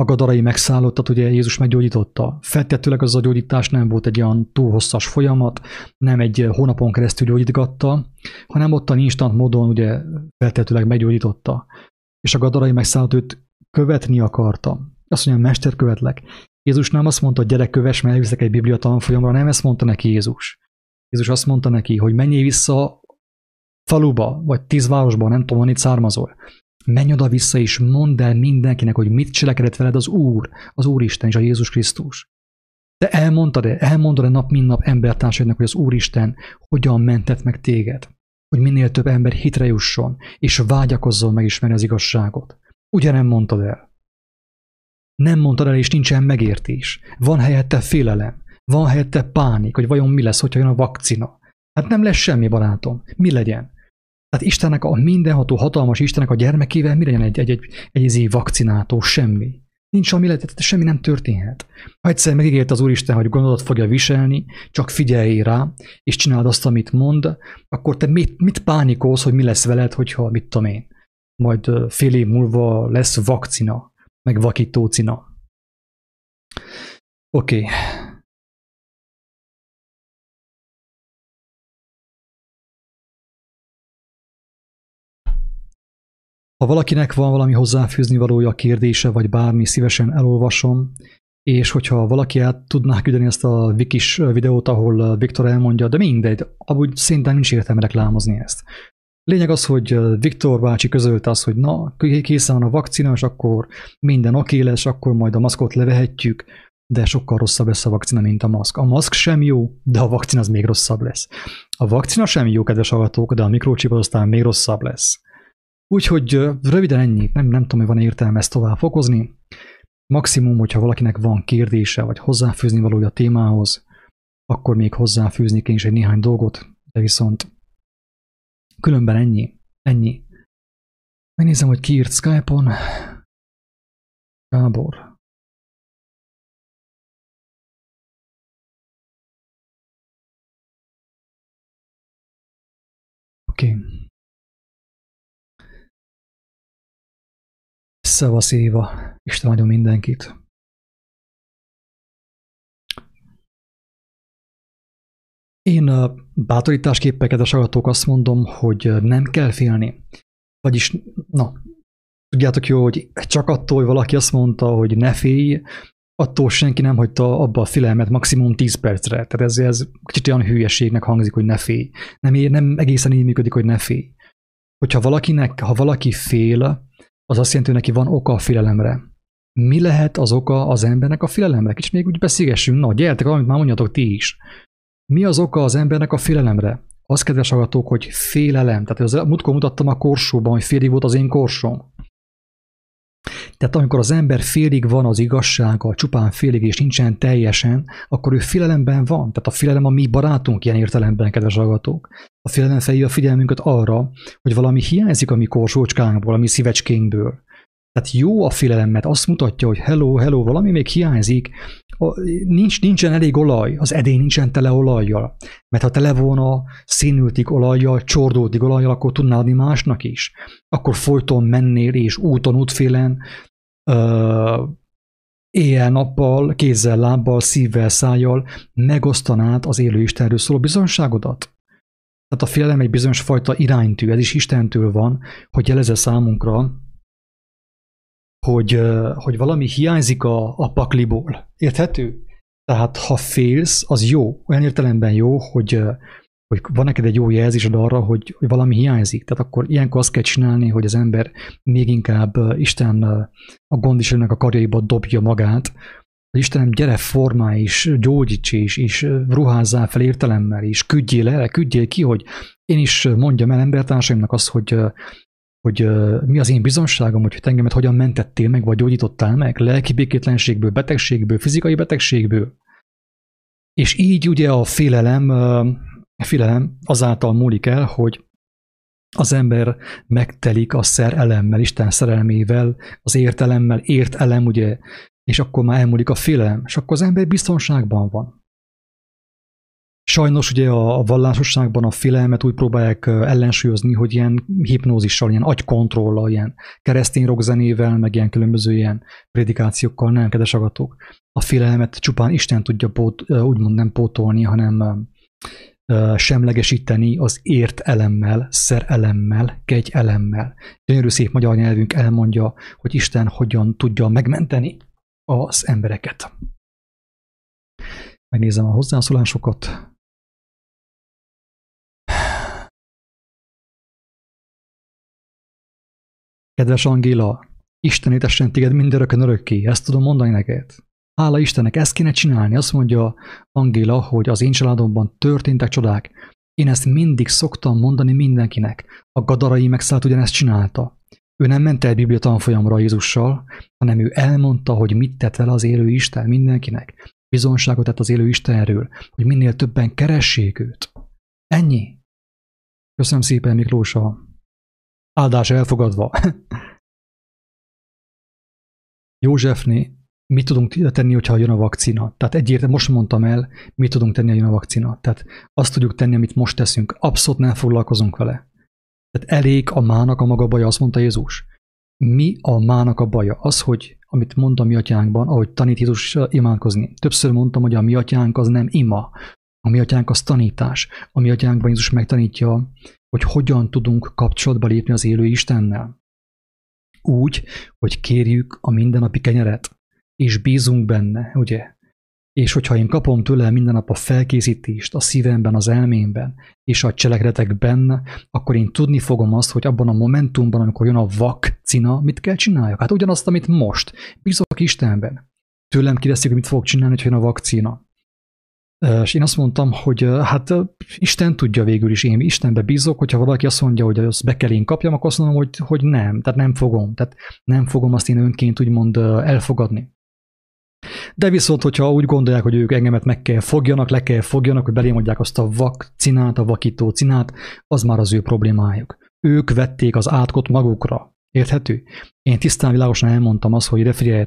a gadarai megszállottat ugye Jézus meggyógyította. Feltettőleg az a gyógyítás nem volt egy olyan túl hosszas folyamat, nem egy hónapon keresztül gyógyítgatta, hanem ottan instant módon ugye feltettőleg meggyógyította. És a gadarai megszállott őt követni akarta. Azt mondja, mester követlek. Jézus nem azt mondta, hogy gyerek köves, mert elviszek egy biblia tanfolyamra, nem ezt mondta neki Jézus. Jézus azt mondta neki, hogy menjél vissza faluba, vagy tíz városba, nem tudom, itt származol. Menj oda vissza és mondd el mindenkinek, hogy mit cselekedett veled az Úr, az Úristen és a Jézus Krisztus. De elmondtad-e, elmondod-e nap mint nap embertársaidnak, hogy az Úristen hogyan mentett meg téged? Hogy minél több ember hitre jusson, és vágyakozzon megismerni az igazságot. Ugye nem mondtad el? Nem mondtad el, és nincsen megértés. Van helyette félelem. Van helyette pánik, hogy vajon mi lesz, hogyha jön a vakcina. Hát nem lesz semmi, barátom. Mi legyen? Tehát Istennek, a mindenható, hatalmas Istennek a gyermekével mi legyen egy, egy, egy, egy, egy vakcinátó? Semmi. Nincs ami lehet, semmi nem történhet. Ha egyszer megígért az Úristen, hogy gondodat fogja viselni, csak figyelj rá, és csináld azt, amit mond, akkor te mit, mit pánikolsz, hogy mi lesz veled, hogyha, mit tudom én, majd fél év múlva lesz vakcina, meg vakítócina. Oké, okay. Ha valakinek van valami hozzáfűzni valója, kérdése, vagy bármi, szívesen elolvasom, és hogyha valaki el tudná küldeni ezt a Vikis videót, ahol Viktor elmondja, de mindegy, amúgy szerintem nincs értelme reklámozni ezt. Lényeg az, hogy Viktor bácsi közölte azt, hogy na, készen van a vakcina, és akkor minden oké lesz, akkor majd a maszkot levehetjük, de sokkal rosszabb lesz a vakcina, mint a maszk. A maszk sem jó, de a vakcina az még rosszabb lesz. A vakcina sem jó, kedves hallgatók, de a mikrocsip aztán még rosszabb lesz. Úgyhogy röviden ennyi, nem, nem tudom, hogy van értelme ezt tovább fokozni. Maximum, hogyha valakinek van kérdése, vagy hozzáfűzni valója a témához, akkor még hozzáfűznék én is egy néhány dolgot, de viszont különben ennyi, ennyi. Megnézem, hogy ki írt Skype-on. Gábor. Oké. Okay. Szevasz Éva, Isten nagyon mindenkit. Én bátorításképpen, kedves agatók, azt mondom, hogy nem kell félni. Vagyis, na, tudjátok jó, hogy csak attól, hogy valaki azt mondta, hogy ne félj, attól senki nem hagyta abba a filmet maximum 10 percre. Tehát ez, ez kicsit olyan hülyeségnek hangzik, hogy ne félj. Nem, nem egészen így működik, hogy ne félj. Hogyha valakinek, ha valaki fél, az azt jelenti, hogy neki van oka a félelemre. Mi lehet az oka az embernek a félelemre? Kicsit még úgy beszélgessünk, na, gyertek, valamit már mondjatok ti is. Mi az oka az embernek a félelemre? Az, kedves hallgatók, hogy félelem. Tehát az múltkor mutattam a korsóban, hogy félig volt az én korsom. Tehát amikor az ember félig van az igazsága, csupán félig és nincsen teljesen, akkor ő félelemben van. Tehát a félelem a mi barátunk ilyen értelemben, kedves hallgatók. A félelem felhívja a figyelmünket arra, hogy valami hiányzik a mi korsócskánkból, a mi szívecskénkből. Tehát jó a félelem, mert azt mutatja, hogy hello, hello, valami még hiányzik, nincs, nincsen elég olaj, az edény nincsen tele olajjal. Mert ha tele volna színültig olajjal, csordultig olajjal, akkor tudnál adni másnak is. Akkor folyton mennél és úton, útfélen, uh, éjjel-nappal, kézzel, lábbal, szívvel, szájjal megosztanád az élő Istenről szóló bizonságodat. Tehát a félelem egy bizonyos fajta iránytű, ez is Istentől van, hogy jelezze számunkra, hogy, hogy valami hiányzik a, a pakliból. Érthető? Tehát ha félsz, az jó. Olyan értelemben jó, hogy, hogy van neked egy jó jelzésed arra, hogy, hogy valami hiányzik. Tehát akkor ilyenkor azt kell csinálni, hogy az ember még inkább Isten a gondviselőnek a karjaiba dobja magát, hogy Istenem, gyere formá is, gyógyíts is, és ruházzál fel értelemmel, és küldjél el, küldjél ki, hogy én is mondjam el embertársaimnak azt, hogy hogy mi az én bizonságom, hogy engemet hogyan mentettél meg, vagy gyógyítottál meg, lelki békétlenségből, betegségből, fizikai betegségből. És így ugye a félelem, a félelem azáltal múlik el, hogy az ember megtelik a szerelemmel, Isten szerelmével, az értelemmel, ért elem, ugye, és akkor már elmúlik a félelem, és akkor az ember biztonságban van. Sajnos ugye a vallásosságban a félelmet úgy próbálják ellensúlyozni, hogy ilyen hipnózissal, ilyen agykontrollal, ilyen keresztény rockzenével, meg ilyen különböző ilyen prédikációkkal nem, kedves agatok. A félelmet csupán Isten tudja pót, úgymond nem pótolni, hanem semlegesíteni az ért elemmel, szerelemmel, kegy elemmel. Gyönyörű szép magyar nyelvünk elmondja, hogy Isten hogyan tudja megmenteni az embereket. Megnézem a hozzászólásokat. Kedves Angéla, Isten étessen téged mindörökön örökké, ezt tudom mondani neked. Hála Istennek, ezt kéne csinálni. Azt mondja Angéla, hogy az én családomban történtek csodák. Én ezt mindig szoktam mondani mindenkinek. A gadarai megszállt ugyanezt csinálta. Ő nem ment el Biblia tanfolyamra Jézussal, hanem ő elmondta, hogy mit tett vele az élő Isten mindenkinek. Bizonságot tett az élő Istenről, hogy minél többen keressék őt. Ennyi. Köszönöm szépen, Miklósa. Áldás elfogadva. Józsefné, mit tudunk tenni, hogyha jön a vakcina? Tehát egyértelműen most mondtam el, mit tudunk tenni, ha jön a vakcina. Tehát azt tudjuk tenni, amit most teszünk. Abszolút nem foglalkozunk vele. Tehát elég a mának a maga baja, azt mondta Jézus. Mi a mának a baja? Az, hogy amit mond a mi atyánkban, ahogy tanít Jézus imádkozni. Többször mondtam, hogy a mi atyánk az nem ima, a mi atyánk az tanítás. A mi atyánkban Jézus megtanítja, hogy hogyan tudunk kapcsolatba lépni az élő Istennel. Úgy, hogy kérjük a mindennapi kenyeret, és bízunk benne, ugye? És hogyha én kapom tőle minden nap a felkészítést a szívemben, az elmémben, és a cselekedetekben, akkor én tudni fogom azt, hogy abban a momentumban, amikor jön a vakcina, mit kell csináljak? Hát ugyanazt, amit most. Bízok Istenben. Tőlem kérdezték, hogy mit fogok csinálni, hogy jön a vakcina. És én azt mondtam, hogy hát Isten tudja végül is, én Istenbe bízok, hogyha valaki azt mondja, hogy azt be kell én kapjam, akkor azt mondom, hogy, hogy nem, tehát nem fogom, tehát nem fogom azt én önként úgymond elfogadni. De viszont, hogyha úgy gondolják, hogy ők engemet meg kell fogjanak, le kell fogjanak, hogy belém adják azt a vakcinát, a vakító cinát, az már az ő problémájuk. Ők vették az átkot magukra. Érthető? Én tisztán világosan elmondtam azt, hogy ide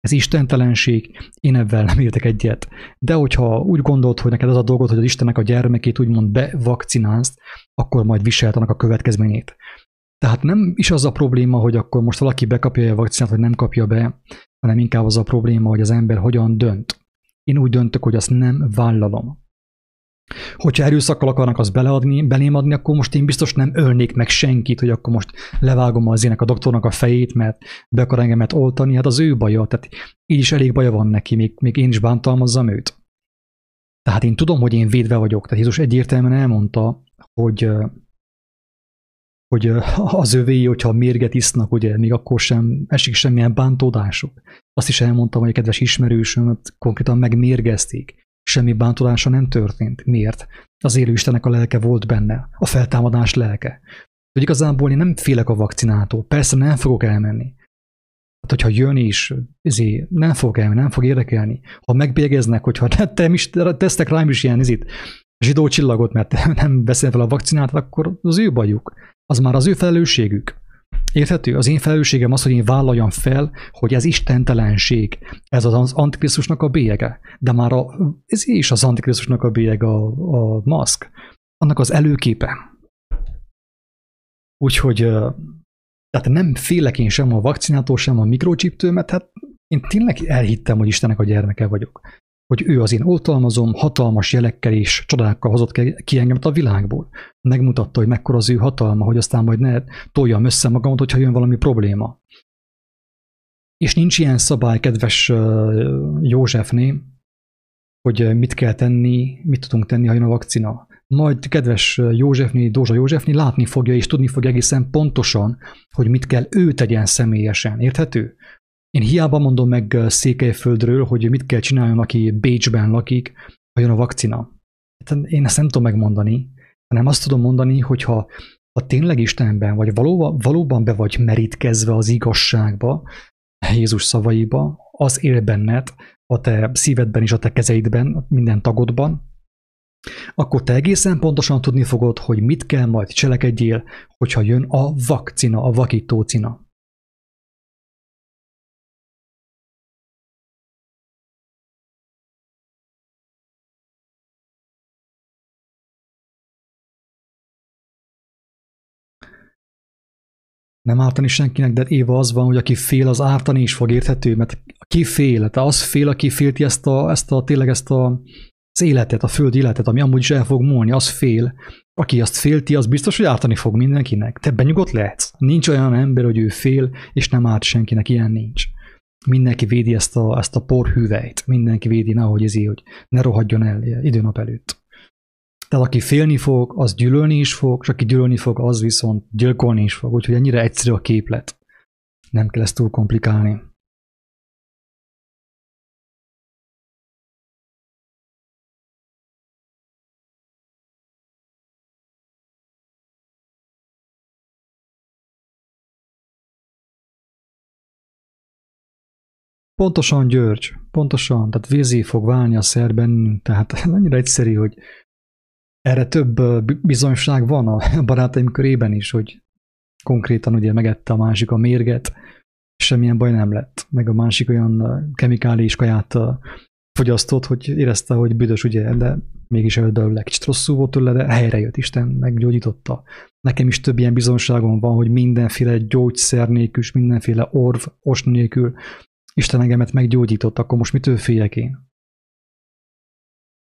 ez istentelenség, én ebben nem értek egyet. De hogyha úgy gondolt, hogy neked az a dolgot, hogy az Istennek a gyermekét úgymond bevakcinálsz, akkor majd viseltenek a következményét. Tehát nem is az a probléma, hogy akkor most valaki bekapja a vakcinát, vagy nem kapja be, hanem inkább az a probléma, hogy az ember hogyan dönt. Én úgy döntök, hogy azt nem vállalom. Hogyha erőszakkal akarnak azt beleadni, belém adni, akkor most én biztos nem ölnék meg senkit, hogy akkor most levágom az ének a doktornak a fejét, mert be akar engemet oltani, hát az ő baja, tehát így is elég baja van neki, még, még én is bántalmazzam őt. Tehát én tudom, hogy én védve vagyok. Tehát Jézus egyértelműen elmondta, hogy hogy az övé, hogyha mérget isznak, ugye, még akkor sem esik semmilyen bántódásuk. Azt is elmondtam, hogy a kedves ismerősömet konkrétan megmérgezték. Semmi bántódása nem történt. Miért? Az élő Istennek a lelke volt benne, a feltámadás lelke. Hogy igazából én nem félek a vakcinától, persze nem fogok elmenni. Hát, hogyha jön is, ezért nem fog elmenni, nem fog érdekelni. Ha megbélyegeznek, hogyha te is, tesztek rám is ilyen ezért, zsidó csillagot, mert nem veszem fel a vakcinát, akkor az ő bajuk az már az ő felelősségük. Érthető? Az én felelősségem az, hogy én vállaljam fel, hogy ez istentelenség. Ez az antikrisztusnak a bélyege. De már a, ez is az antikrisztusnak a bélyege, a, a maszk. Annak az előképe. Úgyhogy tehát nem félek én sem a vakcinától, sem a mikrocsiptől, mert hát én tényleg elhittem, hogy Istennek a gyermeke vagyok hogy ő az én oltalmazom, hatalmas jelekkel és csodákkal hozott ki engemet a világból. Megmutatta, hogy mekkora az ő hatalma, hogy aztán majd ne toljam össze magamat, hogyha jön valami probléma. És nincs ilyen szabály, kedves Józsefné, hogy mit kell tenni, mit tudunk tenni, ha jön a vakcina. Majd kedves Józsefné, Dózsa Józsefné látni fogja és tudni fog egészen pontosan, hogy mit kell ő tegyen személyesen. Érthető? Én hiába mondom meg Székelyföldről, hogy mit kell csináljon, aki Bécsben lakik, ha jön a vakcina. Hát én ezt nem tudom megmondani, hanem azt tudom mondani, hogyha ha tényleg Istenben vagy, valóban, valóban be vagy merítkezve az igazságba, Jézus szavaiba, az él benned, a te szívedben és a te kezeidben, minden tagodban, akkor te egészen pontosan tudni fogod, hogy mit kell majd cselekedjél, hogyha jön a vakcina, a vakítócina. Nem ártani senkinek, de Éva az van, hogy aki fél, az ártani is fog érthető, mert aki fél, tehát az fél, aki félti ezt a, ezt a tényleg ezt a, az életet, a föld életet, ami amúgy is el fog múlni, az fél. Aki azt félti, az biztos, hogy ártani fog mindenkinek. Te benyugodt lehetsz. Nincs olyan ember, hogy ő fél, és nem árt senkinek, ilyen nincs. Mindenki védi ezt a, ezt a porhüvelyt. Mindenki védi, nehogy ezé, hogy ne rohadjon el időnap előtt. Tehát aki félni fog, az gyűlölni is fog, és aki gyűlölni fog, az viszont gyilkolni is fog. Úgyhogy ennyire egyszerű a képlet. Nem kell ezt túl komplikálni. Pontosan, György, pontosan, tehát vízé fog válni a szer bennünk, tehát annyira egyszerű, hogy erre több bizonyság van a barátaim körében is, hogy konkrétan ugye megette a másik a mérget, semmilyen baj nem lett, meg a másik olyan kemikális kaját fogyasztott, hogy érezte, hogy büdös, ugye, de mégis előtt belőle kicsit rosszul volt tőle, de helyre jött, Isten meggyógyította. Nekem is több ilyen bizonságom van, hogy mindenféle gyógyszer nélkül, mindenféle orv, os nélkül Isten engemet meggyógyított, akkor most mitől féljek én?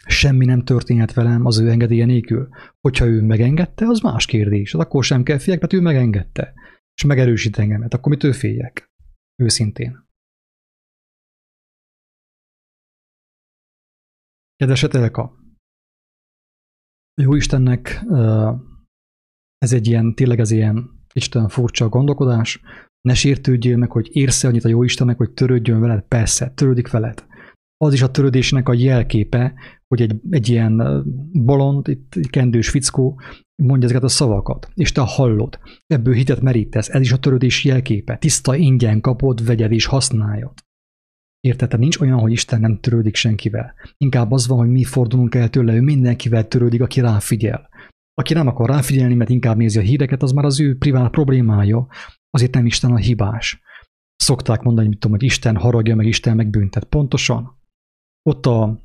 Semmi nem történhet velem az ő engedélye nélkül. Hogyha ő megengedte, az más kérdés. Az akkor sem kell féljek, mert ő megengedte. És megerősít engemet. Akkor mitől féljek? Őszintén. Kedves Etelka, jó Istennek ez egy ilyen, tényleg ez ilyen Isten furcsa gondolkodás. Ne sértődjél meg, hogy érsz annyit a jó Istennek, hogy törődjön veled. Persze, törődik veled az is a törődésnek a jelképe, hogy egy, egy ilyen bolond, itt kendős fickó mondja ezeket a szavakat, és te hallod, ebből hitet merítesz, ez is a törődés jelképe, tiszta ingyen kapod, vegyed és használjad. Érted? Tehát nincs olyan, hogy Isten nem törődik senkivel. Inkább az van, hogy mi fordulunk el tőle, ő mindenkivel törődik, aki ráfigyel. Aki nem akar ráfigyelni, mert inkább nézi a híreket, az már az ő privát problémája, azért nem Isten a hibás. Szokták mondani, mit tudom, hogy Isten haragja, meg Isten megbüntet. Pontosan. Ott a,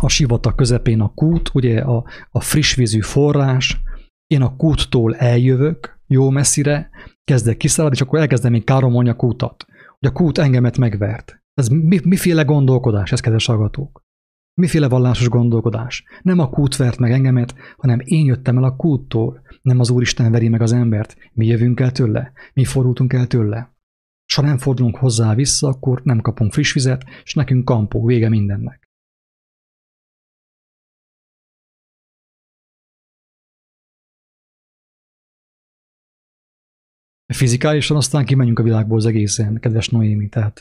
a sivatag közepén a kút, ugye a, a friss vízű forrás, én a kúttól eljövök, jó messzire, kezdek kiszaladni, és akkor elkezdem én káromolni a kútat. Hogy a kút engemet megvert. Ez mi, miféle gondolkodás, ez kedves hallgatók? Miféle vallásos gondolkodás? Nem a kút vert meg engemet, hanem én jöttem el a kúttól. Nem az Úristen veri meg az embert. Mi jövünk el tőle. Mi fordultunk el tőle. S ha nem fordulunk hozzá vissza, akkor nem kapunk friss vizet, és nekünk kampó, vége mindennek. Fizikálisan aztán kimenjünk a világból az egészen, kedves Noémi, tehát,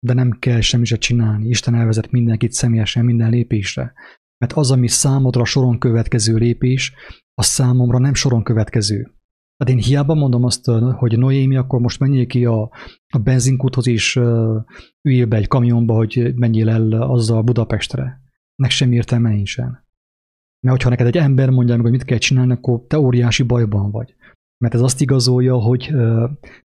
de nem kell semmi se csinálni. Isten elvezet mindenkit személyesen minden lépésre. Mert az, ami számodra soron következő lépés, az számomra nem soron következő. Tehát én hiába mondom azt, hogy Noémi, akkor most menjél ki a, a benzinkúthoz és üljél be egy kamionba, hogy menjél el azzal Budapestre. Nek sem értelme nincsen. Mert hogyha neked egy ember mondja meg, hogy mit kell csinálni, akkor te óriási bajban vagy mert ez azt igazolja, hogy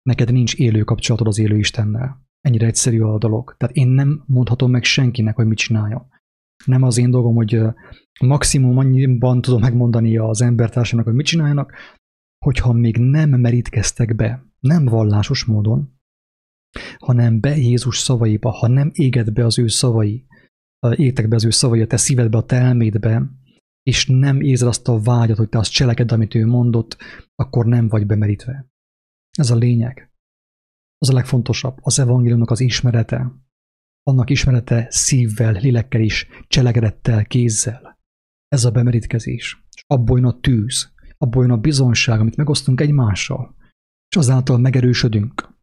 neked nincs élő kapcsolatod az élő Istennel. Ennyire egyszerű a dolog. Tehát én nem mondhatom meg senkinek, hogy mit csináljon. Nem az én dolgom, hogy maximum annyiban tudom megmondani az embertársának, hogy mit csináljanak, hogyha még nem merítkeztek be, nem vallásos módon, hanem be Jézus szavaiba, ha nem éged be az ő szavai, égtek be az ő szavai a te szívedbe, a te elmédbe, és nem érzed azt a vágyat, hogy te azt cseleked, amit ő mondott, akkor nem vagy bemerítve. Ez a lényeg. Az a legfontosabb, az evangéliumnak az ismerete. Annak ismerete szívvel, lélekkel is, cselekedettel, kézzel. Ez a bemerítkezés. És abból jön a tűz, abból jön a bizonság, amit megosztunk egymással, és azáltal megerősödünk.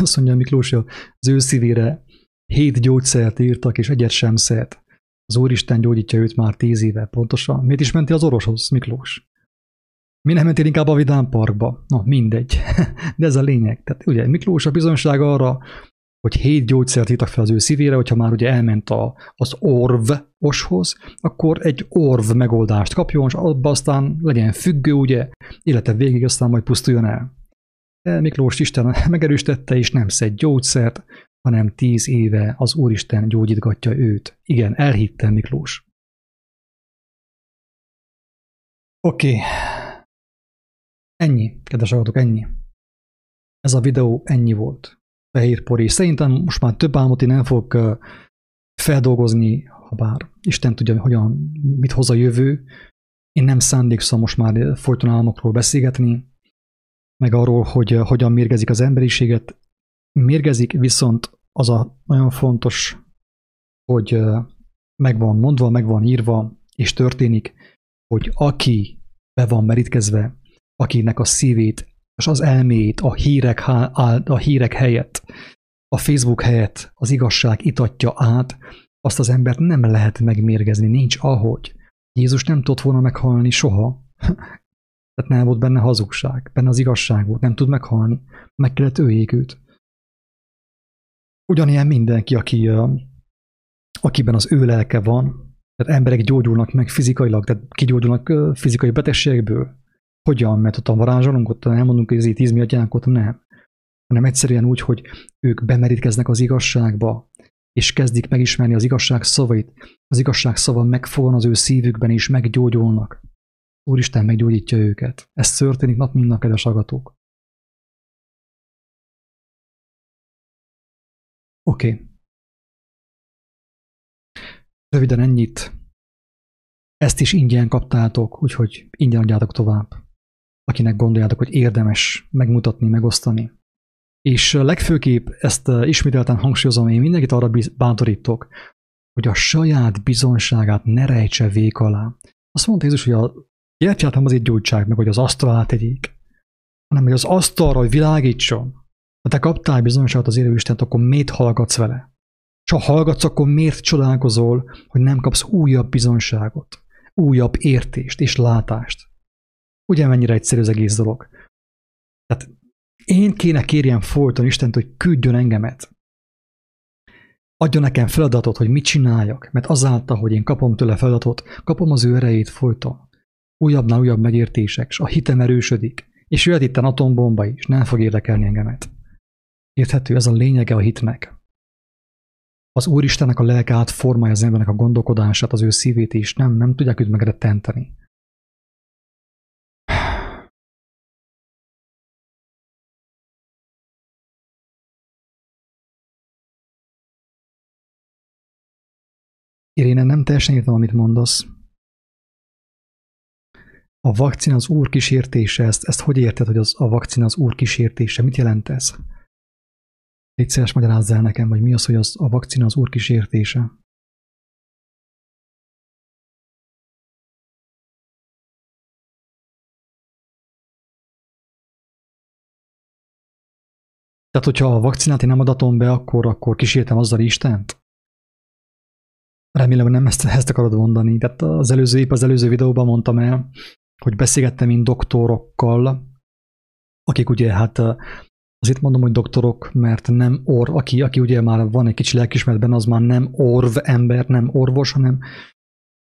Azt mondja Miklós, az ő szívére hét gyógyszert írtak, és egyet sem szert. Az Úristen gyógyítja őt már tíz éve, pontosan. Miért is mentél az orvoshoz, Miklós? Mi nem mentél inkább a Vidám Parkba? Na, mindegy. De ez a lényeg. Tehát ugye Miklós a bizonyság arra, hogy hét gyógyszert írtak fel az ő szívére, hogyha már ugye elment a, az orvoshoz, akkor egy orv megoldást kapjon, és abban aztán legyen függő, ugye, élete végig aztán majd pusztuljon el. Miklós Isten megerősítette, és nem szed gyógyszert, hanem tíz éve az Úristen gyógyítgatja őt. Igen, elhittem Miklós. Oké. Okay. Ennyi, kedves hallgatók, ennyi. Ez a videó ennyi volt. Fehér por, szerintem most már több álmot én nem fogok feldolgozni, ha bár Isten tudja, hogyan, mit hoz a jövő. Én nem szándékszom most már folyton álmokról beszélgetni, meg arról, hogy hogyan mérgezik az emberiséget. Mérgezik, viszont az a nagyon fontos, hogy meg van mondva, meg van írva, és történik, hogy aki be van merítkezve, akinek a szívét és az elméjét a hírek, a hírek helyett, a Facebook helyett az igazság itatja át, azt az embert nem lehet megmérgezni, nincs ahogy. Jézus nem tudott volna meghalni soha, tehát nem volt benne hazugság, benne az igazság volt, nem tud meghalni. Meg kellett öljék őt. Ugyanilyen mindenki, aki, akiben az ő lelke van, tehát emberek gyógyulnak meg fizikailag, tehát kigyógyulnak fizikai betegségből. Hogyan? Mert ott varázsolunk, ott elmondunk, hogy ez itt izmiatyánk, ott nem. Hanem egyszerűen úgy, hogy ők bemerítkeznek az igazságba, és kezdik megismerni az igazság szavait. Az igazság szava megfogan az ő szívükben, és meggyógyulnak. Úristen meggyógyítja őket. Ez történik nap mint nap, kedves agatók. Oké. Okay. Röviden ennyit. Ezt is ingyen kaptátok, úgyhogy ingyen adjátok tovább. Akinek gondoljátok, hogy érdemes megmutatni, megosztani. És legfőképp ezt ismételten hangsúlyozom, én mindenkit arra bántorítok, hogy a saját bizonságát ne rejtse vék alá. Azt mondta Jézus, hogy a Értjátom az egy gyógyság meg, hogy az asztal tegyék, hanem hogy az asztalra, hogy világítson. Ha te kaptál bizonyosat az élő Istent, akkor miért hallgatsz vele? És ha hallgatsz, akkor miért csodálkozol, hogy nem kapsz újabb bizonyságot? újabb értést és látást. Ugye mennyire egyszerű az egész dolog? Tehát én kéne kérjem folyton Istent, hogy küldjön engemet. Adjon nekem feladatot, hogy mit csináljak, mert azáltal, hogy én kapom tőle feladatot, kapom az ő erejét folyton. Újabbnál újabb megértések, és a hitem erősödik, és jöhet itt atombomba is, nem fog érdekelni engemet. Érthető, ez a lényege a hitnek. Az Úristennek a lelke átformálja az embernek a gondolkodását, az ő szívét is, nem, nem tudják őt megrettenteni. Iréne, nem teljesen értem, amit mondasz. A vakcina az úr kísértése, ezt, ezt hogy érted, hogy az, a vakcina az úr kísértése? Mit jelent ez? Légy szíves, magyarázz el nekem, hogy mi az, hogy az, a vakcina az úr kísértése. Tehát, hogyha a vakcinát én nem adatom be, akkor, akkor kísértem azzal Istent? Remélem, nem ezt, ezt akarod mondani. Tehát az előző, épp az előző videóban mondtam el, hogy beszélgettem én doktorokkal, akik ugye hát Azért mondom, hogy doktorok, mert nem orv, aki, aki ugye már van egy kicsi lelkismeretben, az már nem orv ember, nem orvos, hanem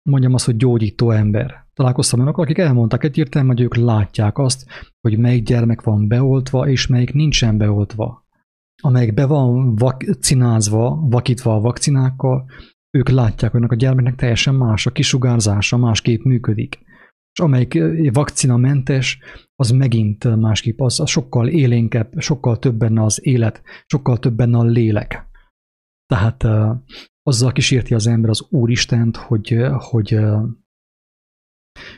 mondjam azt, hogy gyógyító ember. Találkoztam olyanokkal, akik elmondták egyértelműen, hogy ők látják azt, hogy melyik gyermek van beoltva, és melyik nincsen beoltva. Amelyik be van vakcinázva, vakítva a vakcinákkal, ők látják, hogy a gyermeknek teljesen más a kisugárzása, másképp működik. És amelyik vakcinamentes, az megint másképp, az, az sokkal élénkebb, sokkal több benne az élet, sokkal több benne a lélek. Tehát uh, azzal kísérti az ember az Úristent, hogy, hogy, uh,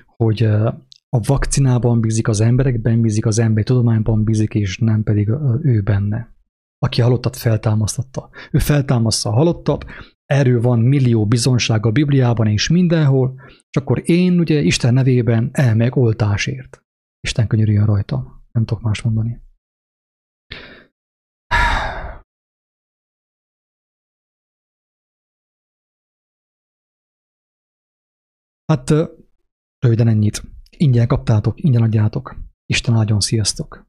hogy uh, a vakcinában bízik, az emberekben bízik, az emberi tudományban bízik, és nem pedig ő benne. Aki halottat feltámasztotta. Ő feltámaszta a halottat, erről van millió bizonság a Bibliában és mindenhol, és akkor én ugye Isten nevében elmeg oltásért. Isten könyörüljön rajta. Nem tudok más mondani. Hát röviden ennyit. Ingyen kaptátok, ingyen adjátok. Isten áldjon, sziasztok!